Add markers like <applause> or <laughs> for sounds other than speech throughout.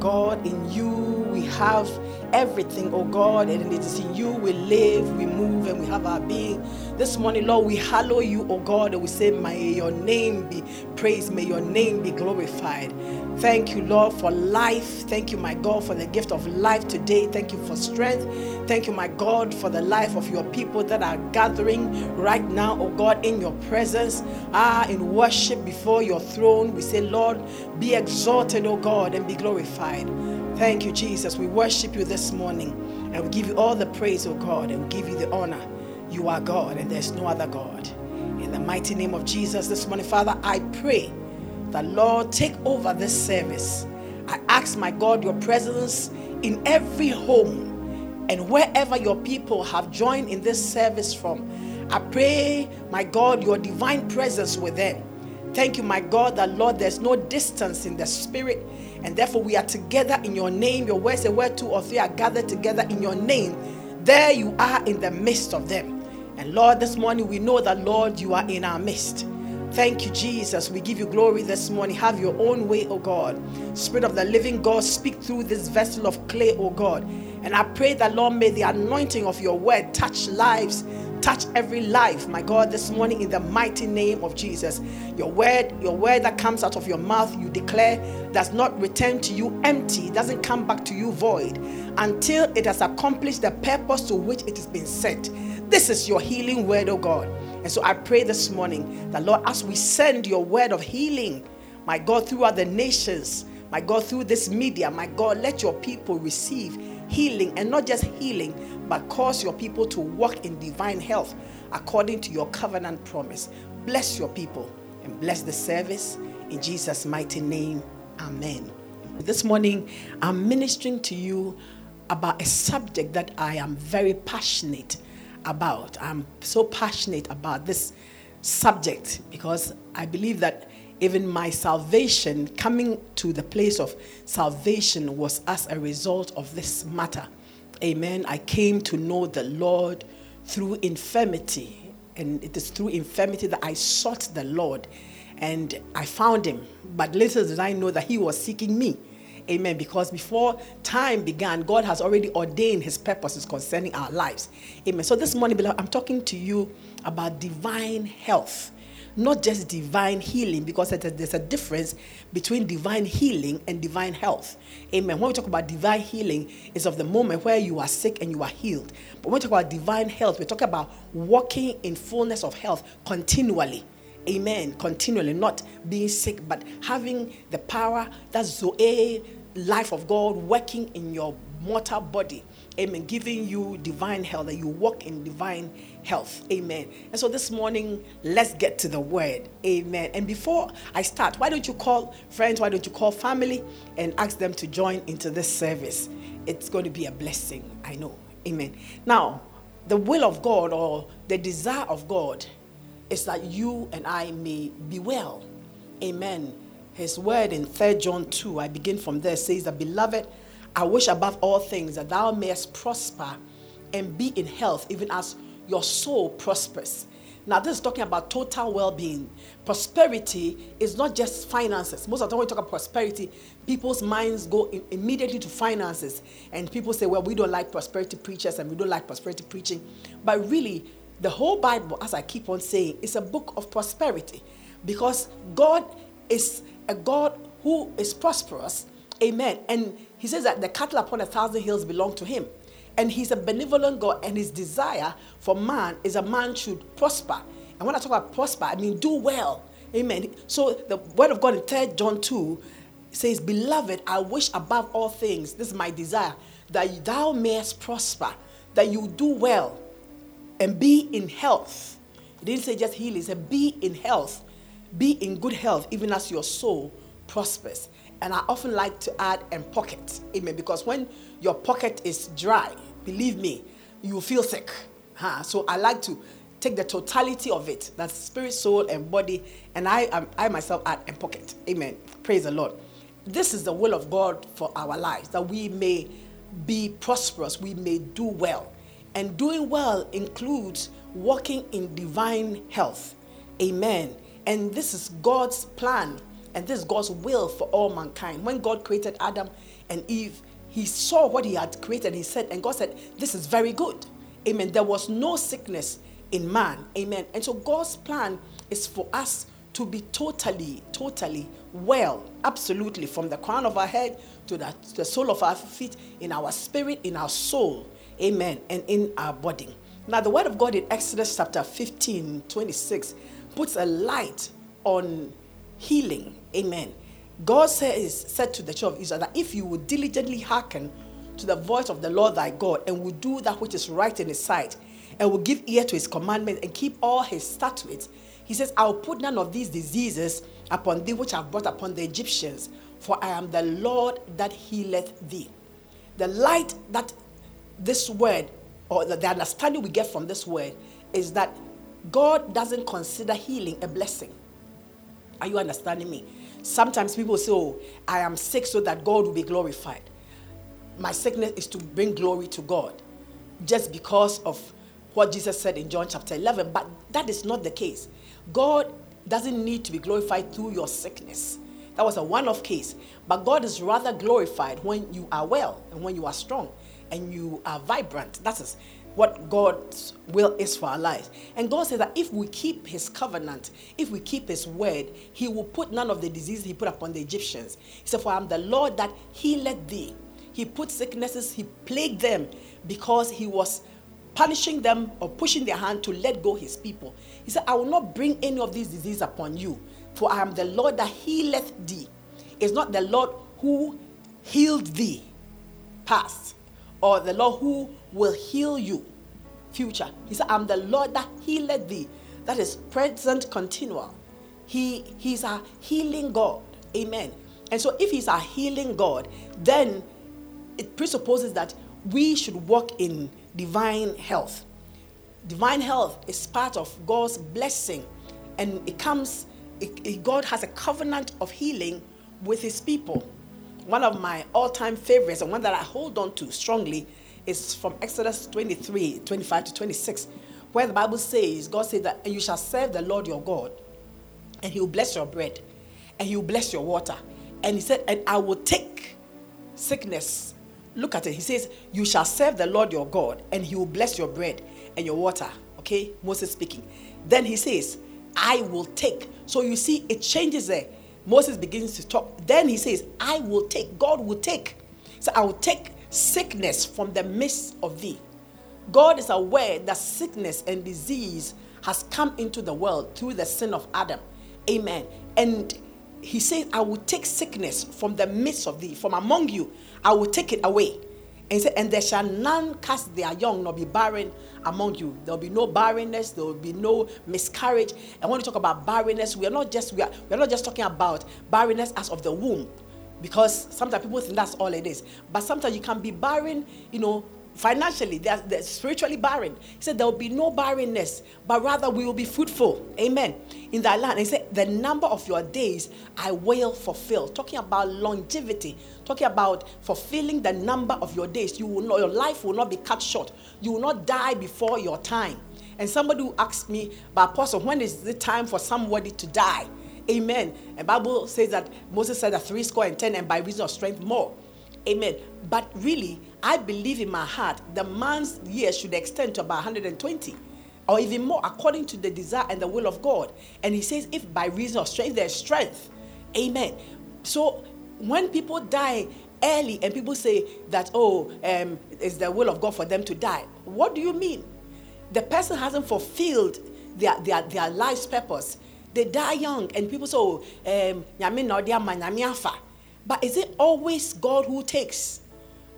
God, in you we have everything, oh God, and it is in you we live, we move, and we have our being. This morning, Lord, we hallow you, O God, and we say, May your name be praised, may your name be glorified. Thank you, Lord, for life. Thank you, my God, for the gift of life today. Thank you for strength. Thank you, my God, for the life of your people that are gathering right now, O God, in your presence, ah, in worship before your throne. We say, Lord, be exalted, O God, and be glorified. Thank you, Jesus. We worship you this morning and we give you all the praise, O God, and we give you the honor. You are God and there's no other God. In the mighty name of Jesus this morning, Father, I pray that, Lord, take over this service. I ask, my God, your presence in every home and wherever your people have joined in this service from. I pray, my God, your divine presence with them. Thank you, my God, that Lord, there's no distance in the spirit, and therefore we are together in your name. Your words say, where two or three are gathered together in your name, there you are in the midst of them. And Lord, this morning we know that, Lord, you are in our midst. Thank you, Jesus. We give you glory this morning. Have your own way, O God. Spirit of the living God, speak through this vessel of clay, O God. And I pray that, Lord, may the anointing of your word touch lives, touch every life, my God, this morning in the mighty name of Jesus. Your word, your word that comes out of your mouth, you declare, does not return to you empty, doesn't come back to you void until it has accomplished the purpose to which it has been sent. This is your healing word, oh God. And so I pray this morning that, Lord, as we send your word of healing, my God, throughout the nations, my God, through this media, my God, let your people receive healing and not just healing, but cause your people to walk in divine health according to your covenant promise. Bless your people and bless the service in Jesus' mighty name. Amen. This morning, I'm ministering to you about a subject that I am very passionate about. I'm so passionate about this subject because I believe that even my salvation, coming to the place of salvation, was as a result of this matter. Amen. I came to know the Lord through infirmity, and it is through infirmity that I sought the Lord and I found him. But little did I know that he was seeking me. Amen. Because before time began, God has already ordained his purposes concerning our lives. Amen. So this morning, beloved, I'm talking to you about divine health, not just divine healing, because there's a difference between divine healing and divine health. Amen. When we talk about divine healing, it's of the moment where you are sick and you are healed. But when we talk about divine health, we're talking about walking in fullness of health continually. Amen. Continually, not being sick, but having the power, that Zoe life of God working in your mortal body. Amen. Giving you divine health, that you walk in divine health. Amen. And so this morning, let's get to the word. Amen. And before I start, why don't you call friends? Why don't you call family and ask them to join into this service? It's going to be a blessing, I know. Amen. Now, the will of God or the desire of God is that you and I may be well. Amen his word in 3 John 2, I begin from there, says that, Beloved, I wish above all things that thou mayest prosper and be in health, even as your soul prospers. Now, this is talking about total well being. Prosperity is not just finances. Most of the time, when we talk about prosperity, people's minds go immediately to finances. And people say, well, we don't like prosperity preachers and we don't like prosperity preaching. But really, the whole Bible, as I keep on saying, is a book of prosperity because God is a God who is prosperous. Amen. And he says that the cattle upon a thousand hills belong to him. And he's a benevolent God, and his desire for man is a man should prosper. And when I talk about prosper, I mean do well. Amen. So the word of God in 3 John 2 says, Beloved, I wish above all things, this is my desire, that thou mayest prosper, that you do well and be in health. He didn't say just heal, he said be in health be in good health, even as your soul prospers. And I often like to add and pocket. Amen. Because when your pocket is dry, believe me, you feel sick. Huh? So I like to take the totality of it that's spirit, soul, and body. And I, um, I myself add and pocket. Amen. Praise the Lord. This is the will of God for our lives that we may be prosperous, we may do well. And doing well includes walking in divine health. Amen. And this is God's plan and this is God's will for all mankind. When God created Adam and Eve, he saw what he had created. He said, and God said, This is very good. Amen. There was no sickness in man. Amen. And so God's plan is for us to be totally, totally well, absolutely, from the crown of our head to the, to the sole of our feet, in our spirit, in our soul, amen, and in our body. Now, the word of God in Exodus chapter 15, 26 puts a light on healing, amen. God says, said to the children of Israel that if you would diligently hearken to the voice of the Lord thy God and would do that which is right in his sight, and will give ear to his commandments and keep all his statutes, he says, I will put none of these diseases upon thee which I brought upon the Egyptians, for I am the Lord that healeth thee. The light that this word, or the understanding we get from this word, is that God doesn't consider healing a blessing. Are you understanding me? Sometimes people say, Oh, I am sick so that God will be glorified. My sickness is to bring glory to God just because of what Jesus said in John chapter 11. But that is not the case. God doesn't need to be glorified through your sickness. That was a one off case. But God is rather glorified when you are well and when you are strong and you are vibrant. That is what God's will is for our lives. And God says that if we keep his covenant, if we keep his word, he will put none of the diseases he put upon the Egyptians. He said, For I am the Lord that healeth thee. He put sicknesses, he plagued them because he was punishing them or pushing their hand to let go his people. He said, I will not bring any of these diseases upon you, for I am the Lord that healeth thee. It's not the Lord who healed thee, past, or the Lord who will heal you, future. He said, I'm the Lord that healed thee. That is present continual. He, he's a healing God. Amen. And so if he's a healing God, then it presupposes that we should walk in divine health. Divine health is part of God's blessing, and it comes, it, it, God has a covenant of healing with his people. One of my all time favorites, and one that I hold on to strongly, is from Exodus 23 25 to 26, where the Bible says, God said that, you shall serve the Lord your God, and he will bless your bread, and he will bless your water. And he said, and I will take sickness Look at it. He says, You shall serve the Lord your God, and he will bless your bread and your water. Okay? Moses speaking. Then he says, I will take. So you see, it changes there. Moses begins to talk. Then he says, I will take. God will take. So I will take sickness from the midst of thee. God is aware that sickness and disease has come into the world through the sin of Adam. Amen. And he says, I will take sickness from the midst of thee, from among you. I will take it away. And said, And there shall none cast their young nor be barren among you. There will be no barrenness, there will be no miscarriage. And when we talk about barrenness, we are not just we are, we are not just talking about barrenness as of the womb. Because sometimes people think that's all it is. But sometimes you can be barren, you know, financially, they're, they're, spiritually barren. He said, There will be no barrenness, but rather we will be fruitful. Amen. In that land. He said, The number of your days I will fulfill. Talking about longevity, talking about fulfilling the number of your days. You will not, your life will not be cut short. You will not die before your time. And somebody who asked me, But Apostle, when is the time for somebody to die? Amen. And Bible says that Moses said that three score and ten, and by reason of strength more. Amen. But really, I believe in my heart the man's years should extend to about 120 or even more according to the desire and the will of God. And he says, if by reason of strength, there's strength. Amen. So when people die early and people say that, oh, um, it's the will of God for them to die, what do you mean? The person hasn't fulfilled their, their, their life's purpose. They die young, and people say, oh, um, but is it always God who takes?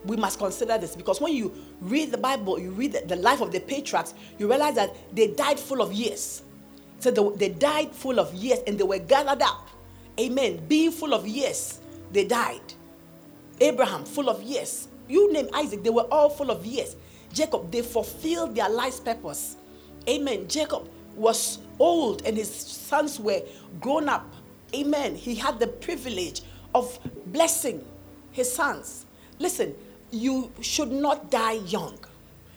We must consider this because when you read the Bible, you read the, life of the patriarchs, you realize that they died full of years. So they, they died full of years and they were gathered up. Amen. Being full of years, they died. Abraham, full of years. You name Isaac, they were all full of years. Jacob, they fulfilled their life's purpose. Amen. Jacob was old and his sons were grown up. Amen. He had the privilege of blessing his sons. Listen, you should not die young.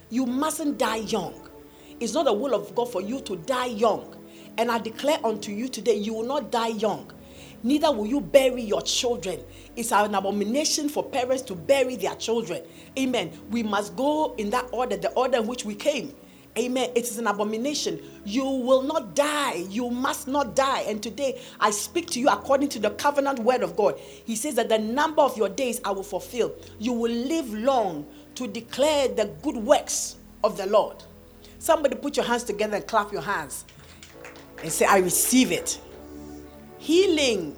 You mustn't die young. It's not the will of God for you to die young. And I declare unto you today, you will not die young. Neither will you bury your children. It's an abomination for parents to bury their children. Amen. We must go in that order, the order in which we came. Amen. It is an abomination. You will not die. You must not die. And today I speak to you according to the covenant word of God. He says that the number of your days I will fulfill. You will live long to declare the good works of the Lord. Somebody put your hands together and clap your hands and say, I receive it. Healing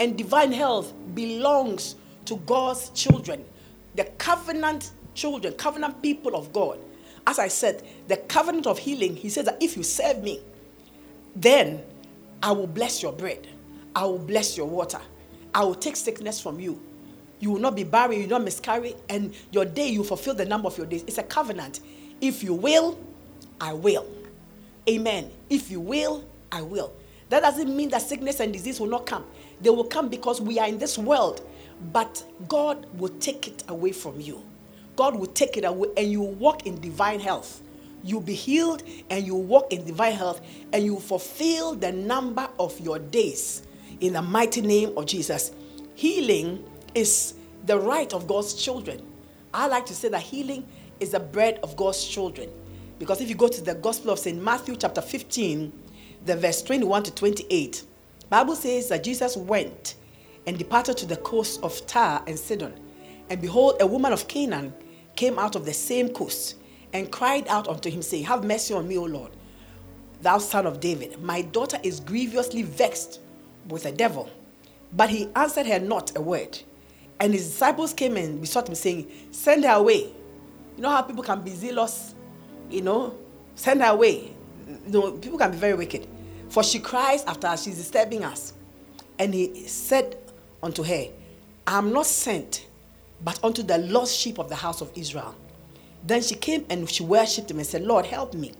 and divine health belongs to God's children, the covenant children, covenant people of God as I said, the covenant of healing, he says that if you serve me, then I will bless your bread, I will bless your water, I will take sickness from you. You will not be barren, you will not miscarry, and your day you fulfill the number of your days. It's a covenant. If you will, I will. Amen. If you will, I will. That doesn't mean that sickness and disease will not come. They will come because we are in this world, but God will take it away from you. God will take it away and you walk in divine health. You'll be healed and you walk in divine health and you fulfill the number of your days in the mighty name of Jesus. Healing is the right of God's children. I like to say that healing is the bread of God's children. Because if you go to the Gospel of St. Matthew, chapter 15, the verse 21 to 28, Bible says that Jesus went and departed to the coast of Tyre and Sidon. And behold, a woman of Canaan came out of the same coast and cried out unto him, saying, Have mercy on me, O Lord, thou son of David. My daughter is grievously vexed with a devil. But he answered her not a word. And his disciples came and besought him, saying, Send her away. You know how people can be zealous? You know, send her away. You know, people can be very wicked. For she cries after us, she's disturbing us. And he said unto her, I am not sent but unto the lost sheep of the house of Israel. Then she came and she worshipped him and said, Lord, help me.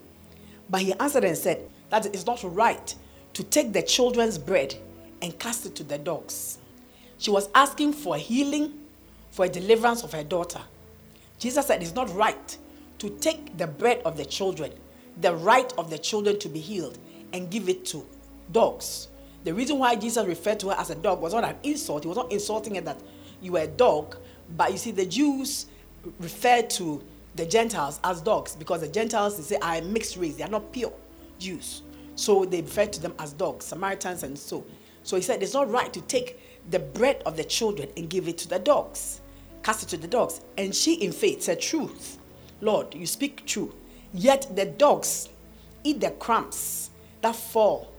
But he answered and said, That is not right to take the children's bread and cast it to the dogs. She was asking for healing, for a deliverance of her daughter. Jesus said, It's not right to take the bread of the children, the right of the children to be healed, and give it to dogs. The reason why Jesus referred to her as a dog was not an insult. He was not insulting her that you were a dog, but you see, the Jews refer to the Gentiles as dogs because the Gentiles, they say, are mixed race. They are not pure Jews. So they refer to them as dogs, Samaritans, and so. So he said, it's not right to take the bread of the children and give it to the dogs, cast it to the dogs. And she, in faith, said, Truth, Lord, you speak true. Yet the dogs eat the crumbs that fall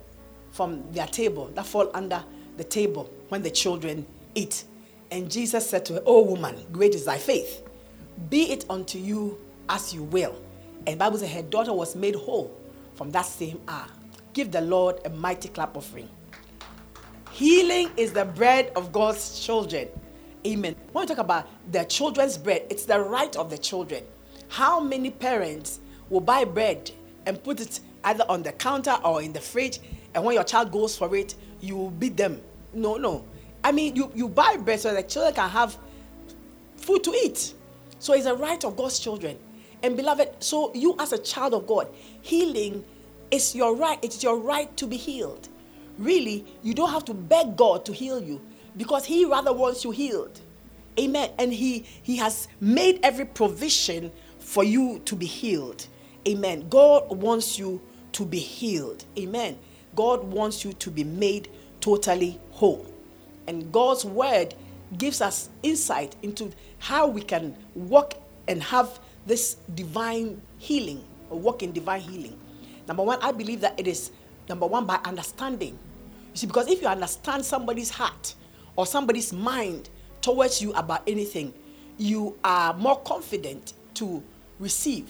from their table, that fall under the table when the children eat. And Jesus said to her, Oh woman, great is thy faith. Be it unto you as you will. And Bible says her daughter was made whole from that same hour. Give the Lord a mighty clap offering. Healing is the bread of God's children. Amen. When we talk about the children's bread, it's the right of the children. How many parents will buy bread and put it either on the counter or in the fridge, and when your child goes for it, you will beat them? No, no. I mean, you, you buy bread so that children can have food to eat. So it's a right of God's children. And beloved, so you as a child of God, healing is your right. It's your right to be healed. Really, you don't have to beg God to heal you because He rather wants you healed. Amen. And He He has made every provision for you to be healed. Amen. God wants you to be healed. Amen. God wants you to be made totally whole. And God's word gives us insight into how we can walk and have this divine healing or walk in divine healing. Number one, I believe that it is number one by understanding. You see, because if you understand somebody's heart or somebody's mind towards you about anything, you are more confident to receive.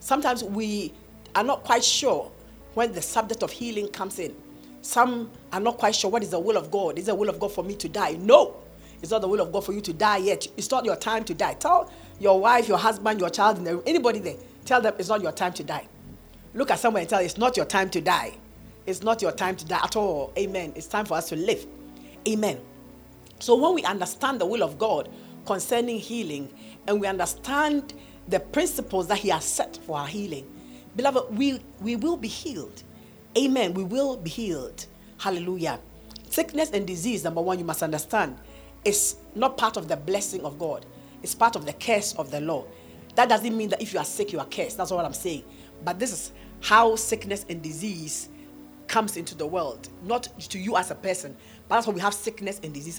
Sometimes we are not quite sure when the subject of healing comes in. Some are not quite sure what is the will of God. Is the will of God for me to die? No. It's not the will of God for you to die yet. It's not your time to die. Tell your wife, your husband, your child, anybody there, tell them it's not your time to die. Look at someone and tell them, it's not your time to die. It's not your time to die at all. Amen. It's time for us to live. Amen. So when we understand the will of God concerning healing and we understand the principles that He has set for our healing, beloved, we, we will be healed. Amen. We will be healed. Hallelujah. Sickness and disease, number one, you must understand, is not part of the blessing of God. It's part of the curse of the law. That doesn't mean that if you are sick, you are cursed. That's what I'm saying. But this is how sickness and disease comes into the world, not to you as a person, but that's why we have sickness and disease.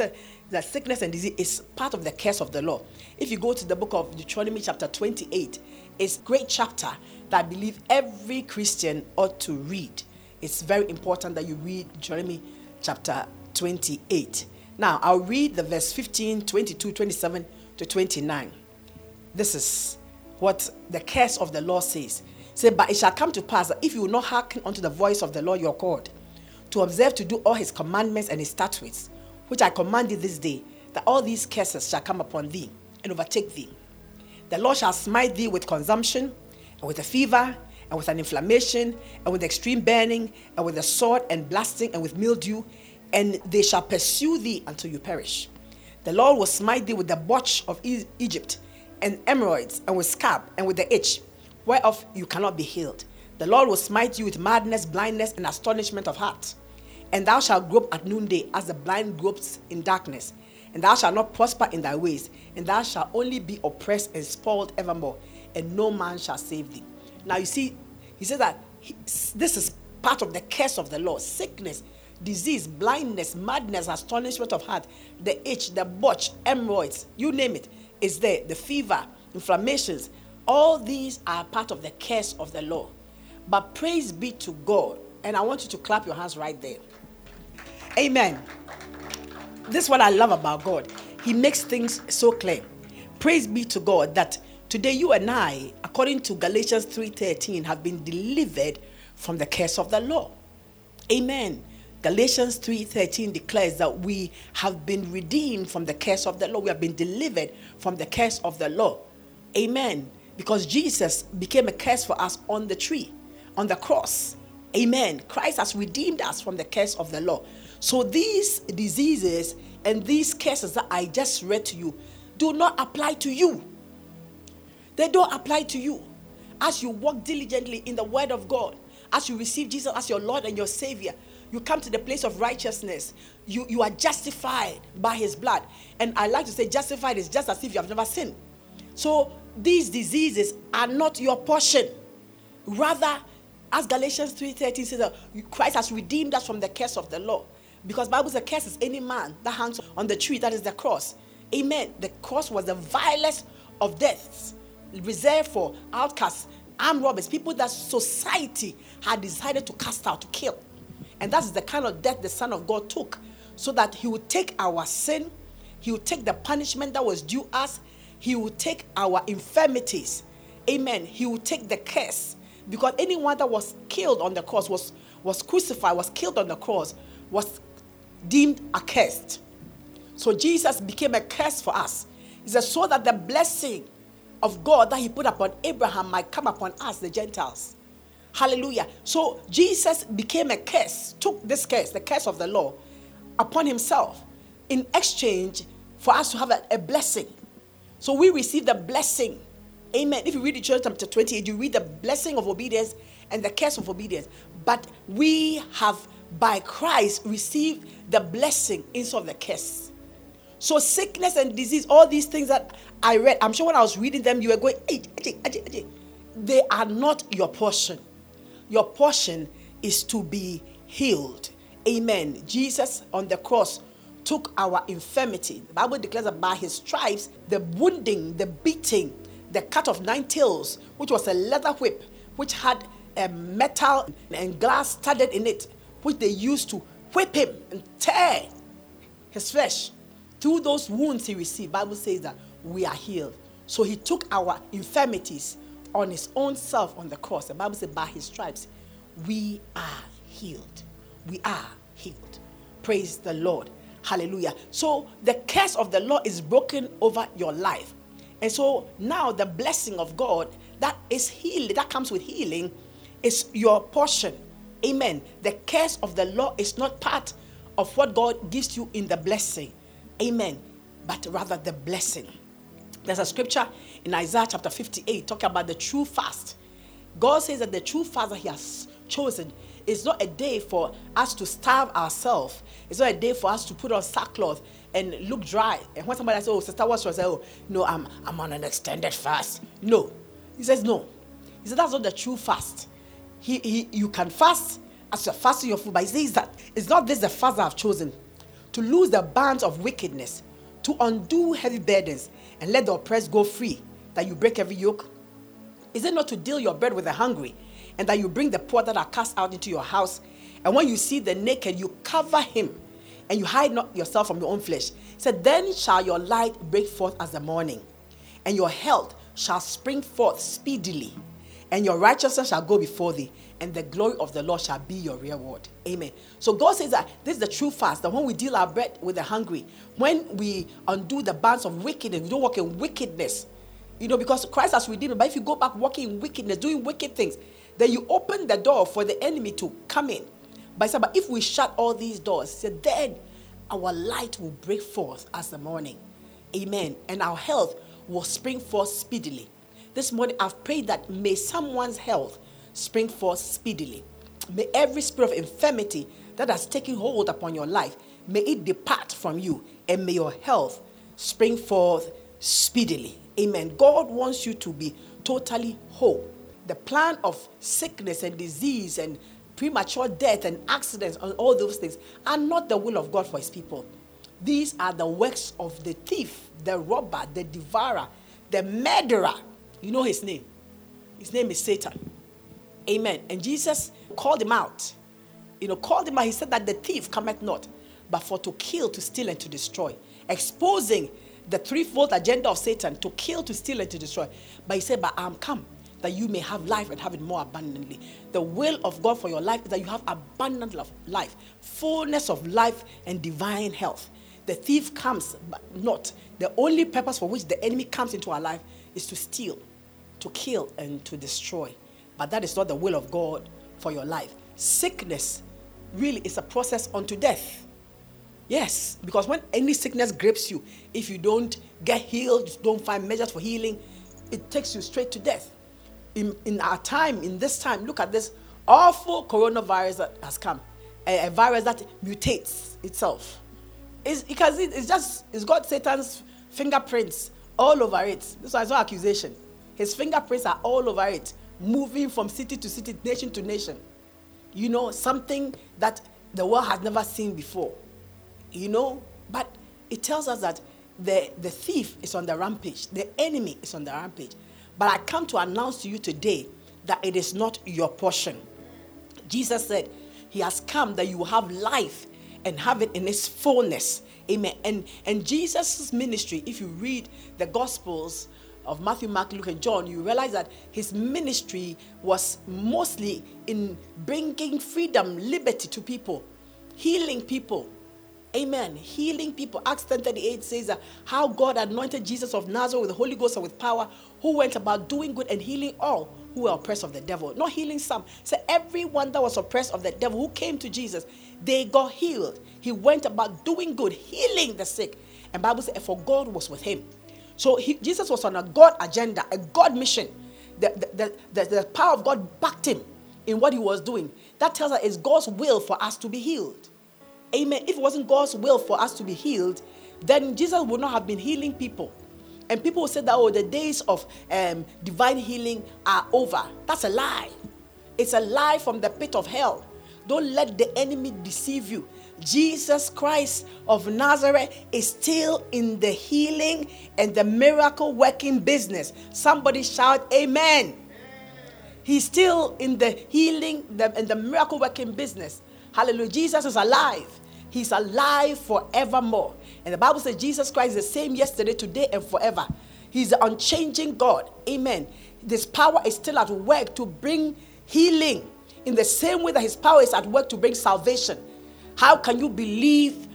That sickness and disease is part of the curse of the law. If you go to the book of Deuteronomy, chapter 28, it's a great chapter that I believe every Christian ought to read. It's very important that you read Deuteronomy chapter 28. Now, I'll read the verse 15, 22, 27 to 29. This is what the curse of the law says. Say, but it shall come to pass that if you will not hearken unto the voice of the Lord your God, to observe to do all his commandments and his statutes, which I command thee this day, that all these curses shall come upon thee and overtake thee. The Lord shall smite thee with consumption, and with a fever, and with an inflammation, and with extreme burning, and with a sword and blasting, and with mildew, and they shall pursue thee until you perish. The Lord will smite thee with the botch of Egypt, and emerods, and with scab, and with the itch, whereof you cannot be healed. The Lord will smite you with madness, blindness, and astonishment of heart. And thou shalt grope at noonday as the blind gropes in darkness. And thou shalt not prosper in thy ways, and thou shalt only be oppressed and spoiled evermore, and no man shall save thee. Now you see, he says that he, this is part of the curse of the law sickness, disease, blindness, madness, astonishment of heart, the itch, the botch, hemorrhoids, you name it, is there. The fever, inflammations, all these are part of the curse of the law. But praise be to God. And I want you to clap your hands right there. Amen. This is what I love about God. He makes things so clear. Praise be to God that today you and I, according to Galatians 3:13, have been delivered from the curse of the law. Amen. Galatians 3:13 declares that we have been redeemed from the curse of the law. We have been delivered from the curse of the law. Amen. Because Jesus became a curse for us on the tree, on the cross. Amen. Christ has redeemed us from the curse of the law. So these diseases and these curses that I just read to you do not apply to you. They don't apply to you. As you walk diligently in the word of God, as you receive Jesus as your Lord and your Savior, you come to the place of righteousness. You, you are justified by His blood. And I like to say, justified is just as if you have never sinned. So these diseases are not your portion. Rather, as Galatians 3:13 says, uh, Christ has redeemed us from the curse of the law. Because Bible says, curse is any man that hangs on the tree, that is the cross. Amen. The cross was the vilest of deaths, reserved for outcasts, armed robbers, people that society had decided to cast out, to kill. And that's the kind of death the Son of God took, so that He would take our sin, He would take the punishment that was due us, He would take our infirmities. Amen. He would take the curse. Because anyone that was killed on the cross, was, was crucified, was killed on the cross, was deemed accursed. So Jesus became a curse for us. He said, so that the blessing of God that He put upon Abraham might come upon us, the Gentiles. Hallelujah. So Jesus became a curse, took this curse, the curse of the law, upon Himself in exchange for us to have a, a blessing. So we receive the blessing. Amen. If you read the church chapter 28, you read the blessing of obedience and the curse of obedience. But we have by Christ received the blessing instead of the curse. So sickness and disease, all these things that I read, I'm sure when I was reading them, you were going, hey, they are not your portion. Your portion is to be healed. Amen. Jesus on the cross took our infirmity. The Bible declares that by his stripes, the wounding, the beating, the cat of nine tails, which was a leather whip, which had a metal and glass studded in it, which they used to whip him and tear his flesh. Through those wounds he received, Bible says that we are healed. So he took our infirmities on his own self on the cross. The Bible says, by his stripes, we are healed. We are healed. Praise the Lord. Hallelujah. So the curse of the law is broken over your life. And so now the blessing of God that is healing, that comes with healing, is your portion. Amen. The curse of the law is not part of what God gives you in the blessing. Amen. But rather the blessing. There's a scripture in Isaiah chapter 58 talking about the true fast. God says that the true fast that He has chosen is not a day for us to starve ourselves. It's not a day for us to put on sackcloth and look dry. And when somebody says, Oh, Sister What's say, Oh, no, I'm, I'm on an extended fast. No. He says, No. He said, That's not the true fast. He, he, you can fast as you're fasting your food, but he says that it's not this the fast I've chosen to lose the bands of wickedness, to undo heavy burdens, and let the oppressed go free, that you break every yoke? Is it not to deal your bread with the hungry, and that you bring the poor that are cast out into your house? And when you see the naked, you cover him, and you hide not yourself from your own flesh. So Then shall your light break forth as the morning, and your health shall spring forth speedily, and your righteousness shall go before thee, and the glory of the Lord shall be your reward. Amen. So God says that this is the true fast, that when we deal our bread with the hungry, when we undo the bands of wickedness, we don't walk in wickedness. You know, because Christ has redeemed. But if you go back walking in wickedness, doing wicked things, then you open the door for the enemy to come in. But, but if we shut all these doors, said, then our light will break forth as the morning. Amen. And our health will spring forth speedily. This morning, I've prayed that may someone's health spring forth speedily. May every spirit of infirmity that has taken hold upon your life, may it depart from you, and may your health spring forth speedily. Amen. God wants you to be totally whole. The plan of sickness and disease and premature death and accidents and all those things are not the will of God for his people. These are the works of the thief, the robber, the devourer, the murderer. You know his name. His name is Satan. Amen. And Jesus called him out. You know, called him out. He said that the thief cometh not, but for to kill, to steal, and to destroy. Exposing the threefold agenda of Satan to kill, to steal, and to destroy. But he said, But I am come that you may have life and have it more abundantly. The will of God for your life is that you have abundant life, fullness of life, and divine health. The thief comes, but not. The only purpose for which the enemy comes into our life is to steal, to kill, and to destroy. But that is not the will of God for your life. Sickness really is a process unto death. Yes, because when any sickness grips you, if you don't get healed, don't find measures for healing, it takes you straight to death. In, in our time, in this time, look at this awful coronavirus that has come, a, a virus that mutates itself. It's because it, it's just it's got Satan's fingerprints all over it. This is no accusation. His fingerprints are all over it moving from city to city, nation to nation. You know, something that the world has never seen before. You know, but it tells us that the, the thief is on the rampage, the enemy is on the rampage. But I come to announce to you today that it is not your portion. Jesus said, He has come that you have life and have it in its fullness. Amen. And and Jesus' ministry, if you read the Gospels, of Matthew, Mark, Luke, and John, you realize that his ministry was mostly in bringing freedom, liberty to people, healing people. Amen. Healing people. Acts 10 38 says that how God anointed Jesus of Nazareth with the Holy Ghost and with power, who went about doing good and healing all who were oppressed of the devil. Not healing some. So everyone that was oppressed of the devil who came to Jesus, they got healed. He went about doing good, healing the sick. And Bible says, for God was with him. So he, Jesus was on a God agenda, a God mission. The, the, the, the, power of God backed him in what he was doing. That tells us it's God's will for us to be healed. Amen. If it wasn't God's will for us to be healed, then Jesus would not have been healing people. And people will say that, oh, the days of um, divine healing are over. That's a lie. It's a lie from the pit of hell. Don't let the enemy deceive you. Jesus Christ of Nazareth is still in the healing and the miracle working business. Somebody shout, Amen. He's still in the healing and the miracle working business. Hallelujah. Jesus is alive. He's alive forevermore. And the Bible says Jesus Christ is the same yesterday, today, and forever. He's the unchanging God. Amen. This power is still at work to bring healing in the same way that his power is at work to bring salvation. How can you believe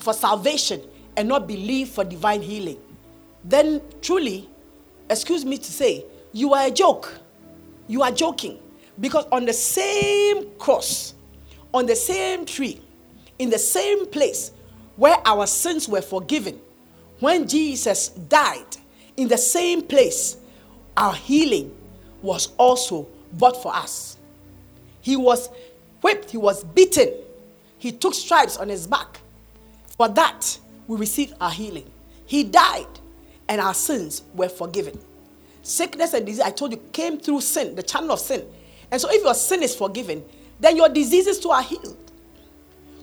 for salvation and not believe for divine healing, then truly, excuse me to say, you are a joke. You are joking. Because on the same cross, on the same tree, in the same place where our sins were forgiven, when Jesus died, in the same place, our healing was also bought for us. He was whipped, he was beaten, he took stripes on his back. For that, we received our healing. He died, and our sins were forgiven. Sickness and disease, I told you, came through sin, the channel of sin. And so, if your sin is forgiven, then your diseases too are healed.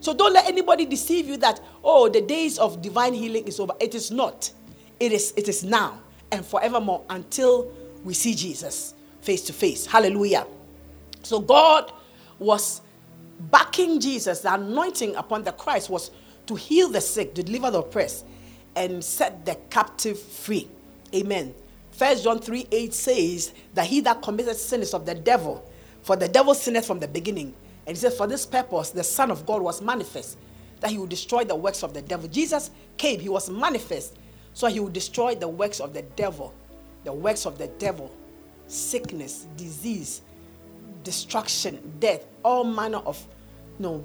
So, don't let anybody deceive you that, oh, the days of divine healing is over. It is not. It is, it is now and forevermore until we see Jesus face to face. Hallelujah. So, God was backing Jesus, the anointing upon the Christ was to heal the sick, deliver the oppressed, and set the captive free. Amen. First John 3 8 says that he that committed sin is of the devil, for the devil sinned from the beginning. And he says, For this purpose, the Son of God was manifest, that he would destroy the works of the devil. Jesus came, he was manifest, so he would destroy the works of the devil. The works of the devil, sickness, disease, destruction, death, all manner of you know,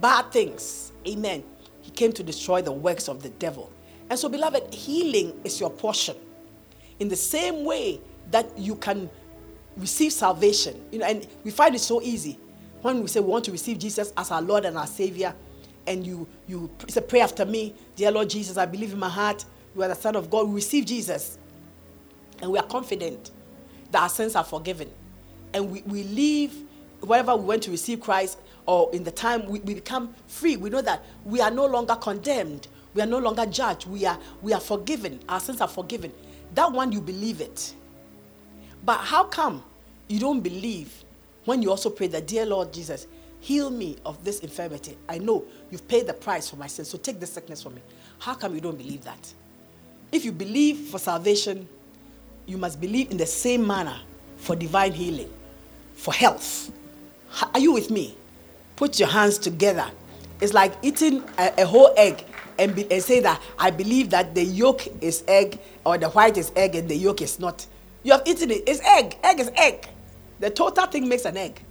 bad things. Amen. He came to destroy the works of the devil. And so, beloved, healing is your portion. In the same way that you can receive salvation, you know, and we find it so easy when we say we want to receive Jesus as our Lord and our Savior, and you you say, pray after me, dear Lord Jesus, I believe in my heart, you are the Son of God. We receive Jesus, and we are confident that our sins are forgiven, and we, we leave wherever we went to receive Christ or in the time we, we become free, we know that we are no longer condemned. We are no longer judged. We are, we are forgiven. Our sins are forgiven. That one, you believe it. But how come you don't believe when you also pray that, Dear Lord Jesus, heal me of this infirmity? I know you've paid the price for my sins, so take this sickness from me. How come you don't believe that? If you believe for salvation, you must believe in the same manner for divine healing, for health. Are you with me? put your hands together. It's like eating a, a whole egg and, be, and say that I believe that the yolk is egg or the white is egg and the yolk is not. You have eaten it. It's egg. Egg is egg. The total thing makes an egg.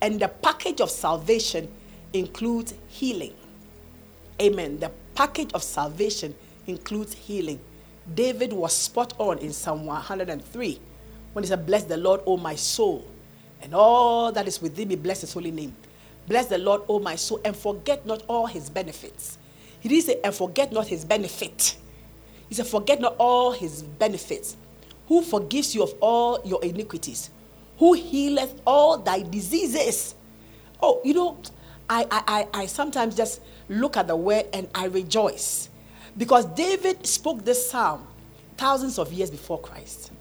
And the package of salvation includes healing. Amen. The package of salvation includes healing. David was spot on in Psalm 103 when he said, Bless the Lord, O my soul, and all that is within me, bless his holy name. Bless the Lord, O my soul, and forget not all his benefits. He didn't say, and forget not his benefit. He said, forget not all his benefits. Who forgives you of all your iniquities? Who healeth all thy diseases? Oh, you know, I, I, I, I sometimes just look at the word and I rejoice. Because David spoke this psalm thousands of years before Christ.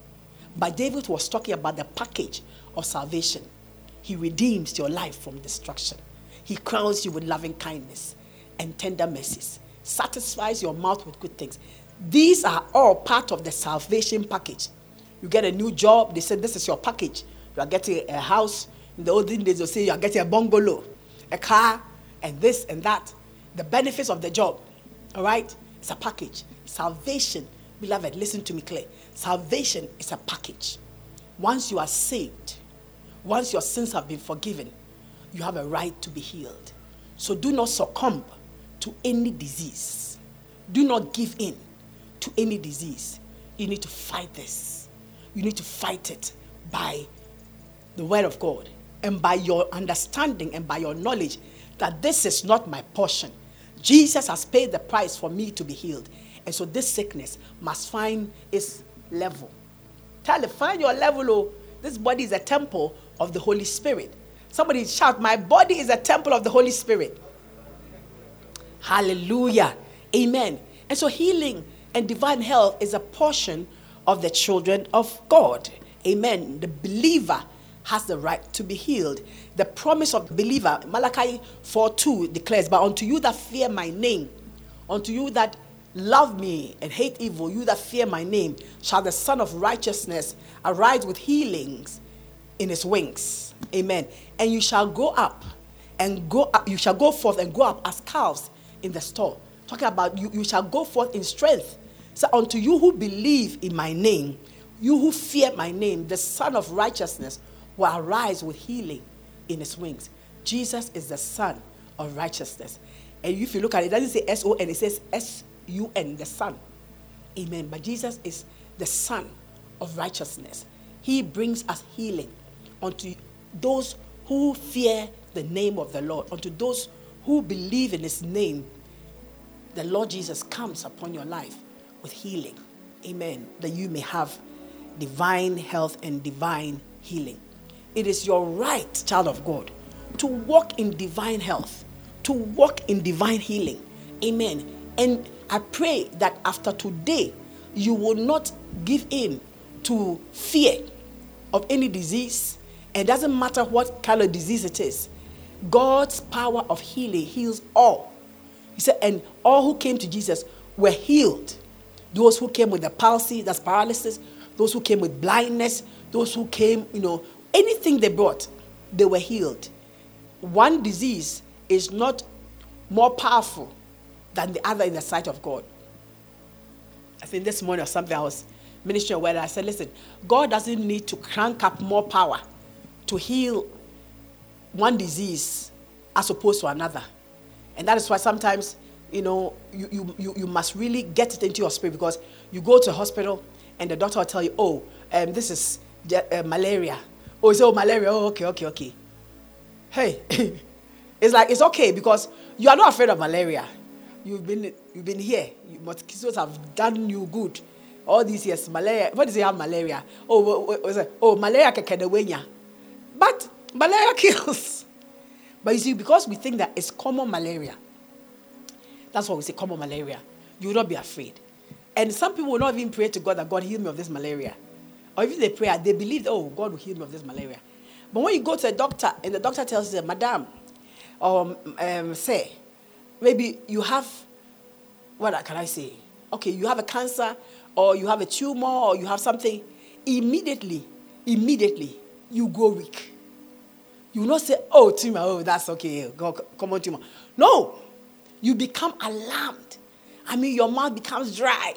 But David was talking about the package of salvation. He redeems your life from destruction. He crowns you with loving kindness and tender mercies, satisfies your mouth with good things. These are all part of the salvation package. You get a new job, they say this is your package. You are getting a house. In the olden days, they'll say you are getting a bungalow, a car, and this and that. The benefits of the job. All right? It's a package. Salvation, beloved, listen to me clear. Salvation is a package. Once you are saved, once your sins have been forgiven, you have a right to be healed. So do not succumb to any disease. Do not give in to any disease. You need to fight this. You need to fight it by the word of God and by your understanding and by your knowledge that this is not my portion. Jesus has paid the price for me to be healed. And so this sickness must find its level. Tell it, find your level. Oh, this body is a temple of the Holy Spirit. Somebody shout, My body is a temple of the Holy Spirit. Hallelujah. Amen. And so healing and divine health is a portion of the children of God. Amen. The believer has the right to be healed. The promise of the believer, Malachi 4 2 declares, But unto you that fear my name, unto you that love me and hate evil, you that fear my name, shall the Sun of righteousness arise with healings in his wings. Amen. And you shall go up and go up, you shall go forth and go up as calves in the store talking about you, you shall go forth in strength. So unto you who believe in my name, you who fear my name, the Son of righteousness will arise with healing in his wings. Jesus is the Son of righteousness. And if you look at it, it doesn't say S O N, it says S U N, the Sun. Amen. But Jesus is the Son of righteousness. He brings us healing unto those who fear the name of the Lord, unto those who believe in his name. The Lord Jesus comes upon your life with healing. Amen. That you may have divine health and divine healing. It is your right, child of God, to walk in divine health, to walk in divine healing. Amen. And I pray that after today, you will not give in to fear of any disease. It doesn't matter what kind of disease it is. God's power of healing heals all. He said, and all who came to Jesus were healed. Those who came with the palsy, that's paralysis, those who came with blindness, those who came, you know, anything they brought, they were healed. One disease is not more powerful than the other in the sight of God. I think this morning or something I was ministering where I said, listen, God doesn't need to crank up more power to heal one disease as opposed to another. And that is why sometimes, you know, you, you, you, must really get it into your spirit because you go to a hospital and the doctor will tell you, oh, um, this is uh, malaria. Oh, it's oh, malaria. Oh, okay, okay, okay. Hey, <laughs> it's like, it's okay because you are not afraid of malaria. You've been, you've been here. Mosquitoes have done you good all these years. Malaria, what does he have malaria? Oh, what, what, oh malaria. But malaria <laughs> kills. But you see, because we think that it's common malaria, that's why we say common malaria. You will not be afraid. And some people will not even pray to God that God heal me of this malaria. Or if they pray, they believe, oh, God will heal me of this malaria. But when you go to a doctor and the doctor tells you, Madam, or um, say, maybe you have, what can I say? Okay, you have a cancer, or you have a tumor, or you have something. Immediately, immediately, you go weak. You not say, oh, tumor, oh, that's okay, go, come on, tumor. No, you become alarmed. I mean, your mouth becomes dry.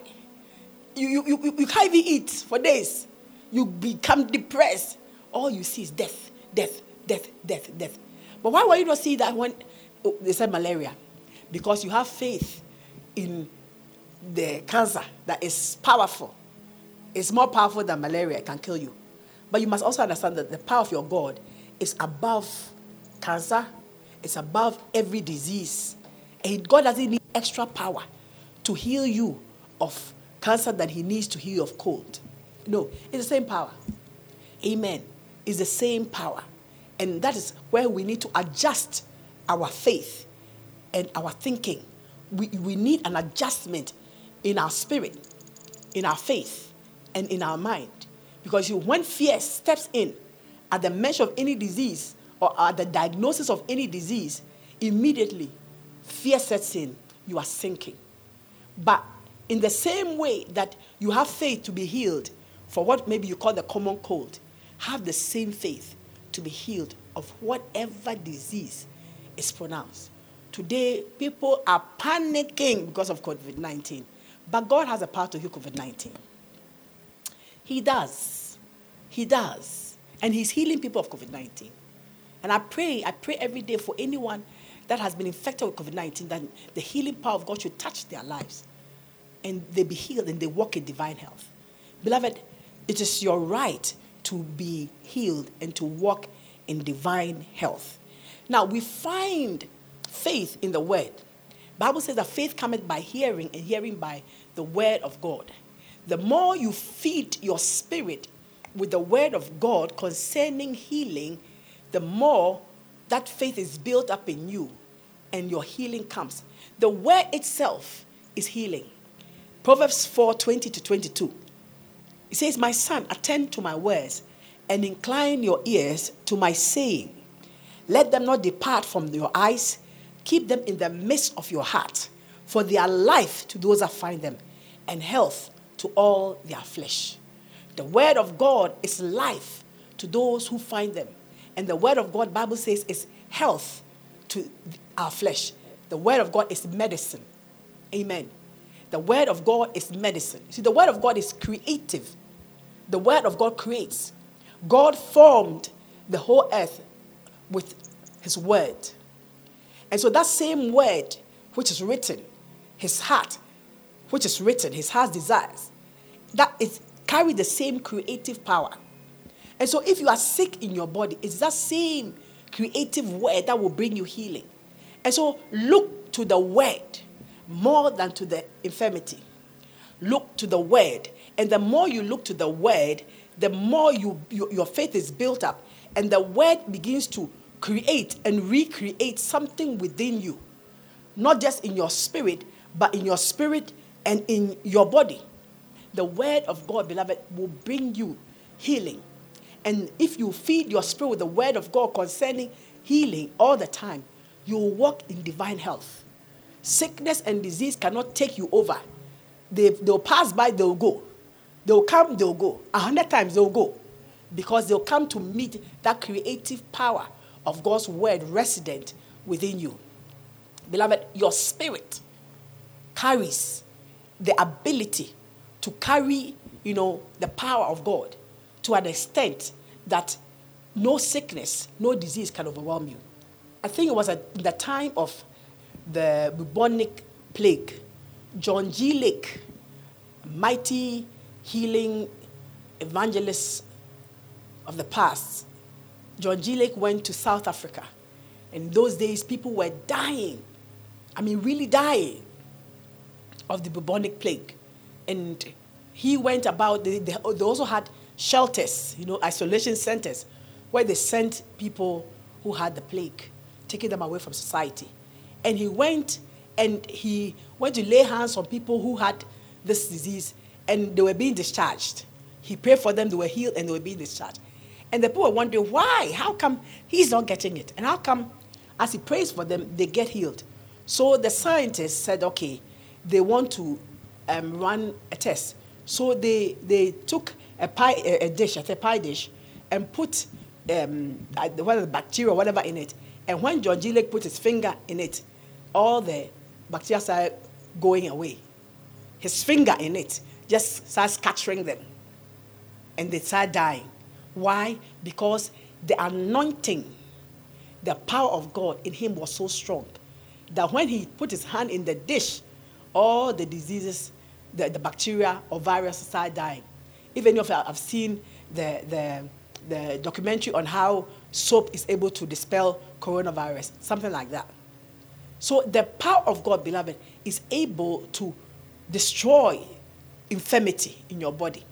You, you, you, you can't even eat for days. You become depressed. All you see is death, death, death, death, death. But why were you not see that when oh, they said malaria? Because you have faith in the cancer that is powerful. It's more powerful than malaria, it can kill you. But you must also understand that the power of your God is above cancer, it's above every disease. And God doesn't need extra power to heal you of cancer than He needs to heal you of cold. No, it's the same power. Amen. It's the same power. And that is where we need to adjust our faith and our thinking. We, we need an adjustment in our spirit, in our faith, and in our mind. Because you, when fear steps in, at the mention of any disease or at the diagnosis of any disease, immediately fear sets in, you are sinking. But in the same way that you have faith to be healed for what maybe you call the common cold, have the same faith to be healed of whatever disease is pronounced. Today, people are panicking because of COVID 19, but God has a power to heal COVID 19. He does. He does and he's healing people of COVID 19. And I pray, I pray every day for anyone that has been infected with COVID 19 that the healing power of God should touch their lives and they be healed and they walk in divine health. Beloved, it is your right to be healed and to walk in divine health. Now, we find faith in the word. Bible says that faith cometh by hearing and hearing by the word of God. The more you feed your spirit with the word of God concerning healing, the more that faith is built up in you and your healing comes. The word itself is healing. Proverbs 4 20 to 22. It says, My son, attend to my words and incline your ears to my saying. Let them not depart from your eyes, keep them in the midst of your heart, for they are life to those that find them, and health to all their flesh. The word of God is life to those who find them. And the word of God, Bible says, is health to our flesh. The word of God is medicine. Amen. The word of God is medicine. See, the word of God is creative. The word of God creates. God formed the whole earth with his word. And so that same word which is written, his heart, which is written, his heart's desires, that is carry the same creative power. And so if you are sick in your body, it's that same creative word that will bring you healing. And so look to the word more than to the infirmity. Look to the word. And the more you look to the word, the more you, you, your faith is built up. And the word begins to create and recreate something within you, not just in your spirit, but in your spirit and in your body. The word of God, beloved, will bring you healing. And if you feed your spirit with the word of God concerning healing all the time, you will walk in divine health. Sickness and disease cannot take you over. They, they'll pass by, they'll go. They'll come, they'll go. A hundred times they'll go. Because they'll come to meet that creative power of God's word resident within you. Beloved, your spirit carries the ability to carry, you know, the power of God to an extent that no sickness, no disease can overwhelm you. I think it was at the time of the bubonic plague. John G. Lake, mighty healing evangelist of the past, John G. Lake went to South Africa. In those days, people were dying. I mean, really dying of the bubonic plague. And he went about, they, they, also had shelters, you know, isolation centers, where they sent people who had the plague, taking them away from society. And he went and he went to lay hands on people who had this disease and they were being discharged. He prayed for them, they were healed, and they were being discharged. And the people were wondering, why? How come he's not getting it? And how come, as he prays for them, they get healed? So the scientists said, okay, they want to um, run a test. So they, they took a pie, a, dish, a pie dish, and put um, whether bacteria or whatever in it. And when John G. Lake put his finger in it, all the bacteria started going away. His finger in it just started scattering them. And they started dying. Why? Because the anointing, the power of God in him was so strong that when he put his hand in the dish, all the diseases, the, the bacteria or virus started dying. If any of you have seen the, the, the documentary on how soap is able to dispel coronavirus, something like that. So the power of God, beloved, is able to destroy infirmity in your body.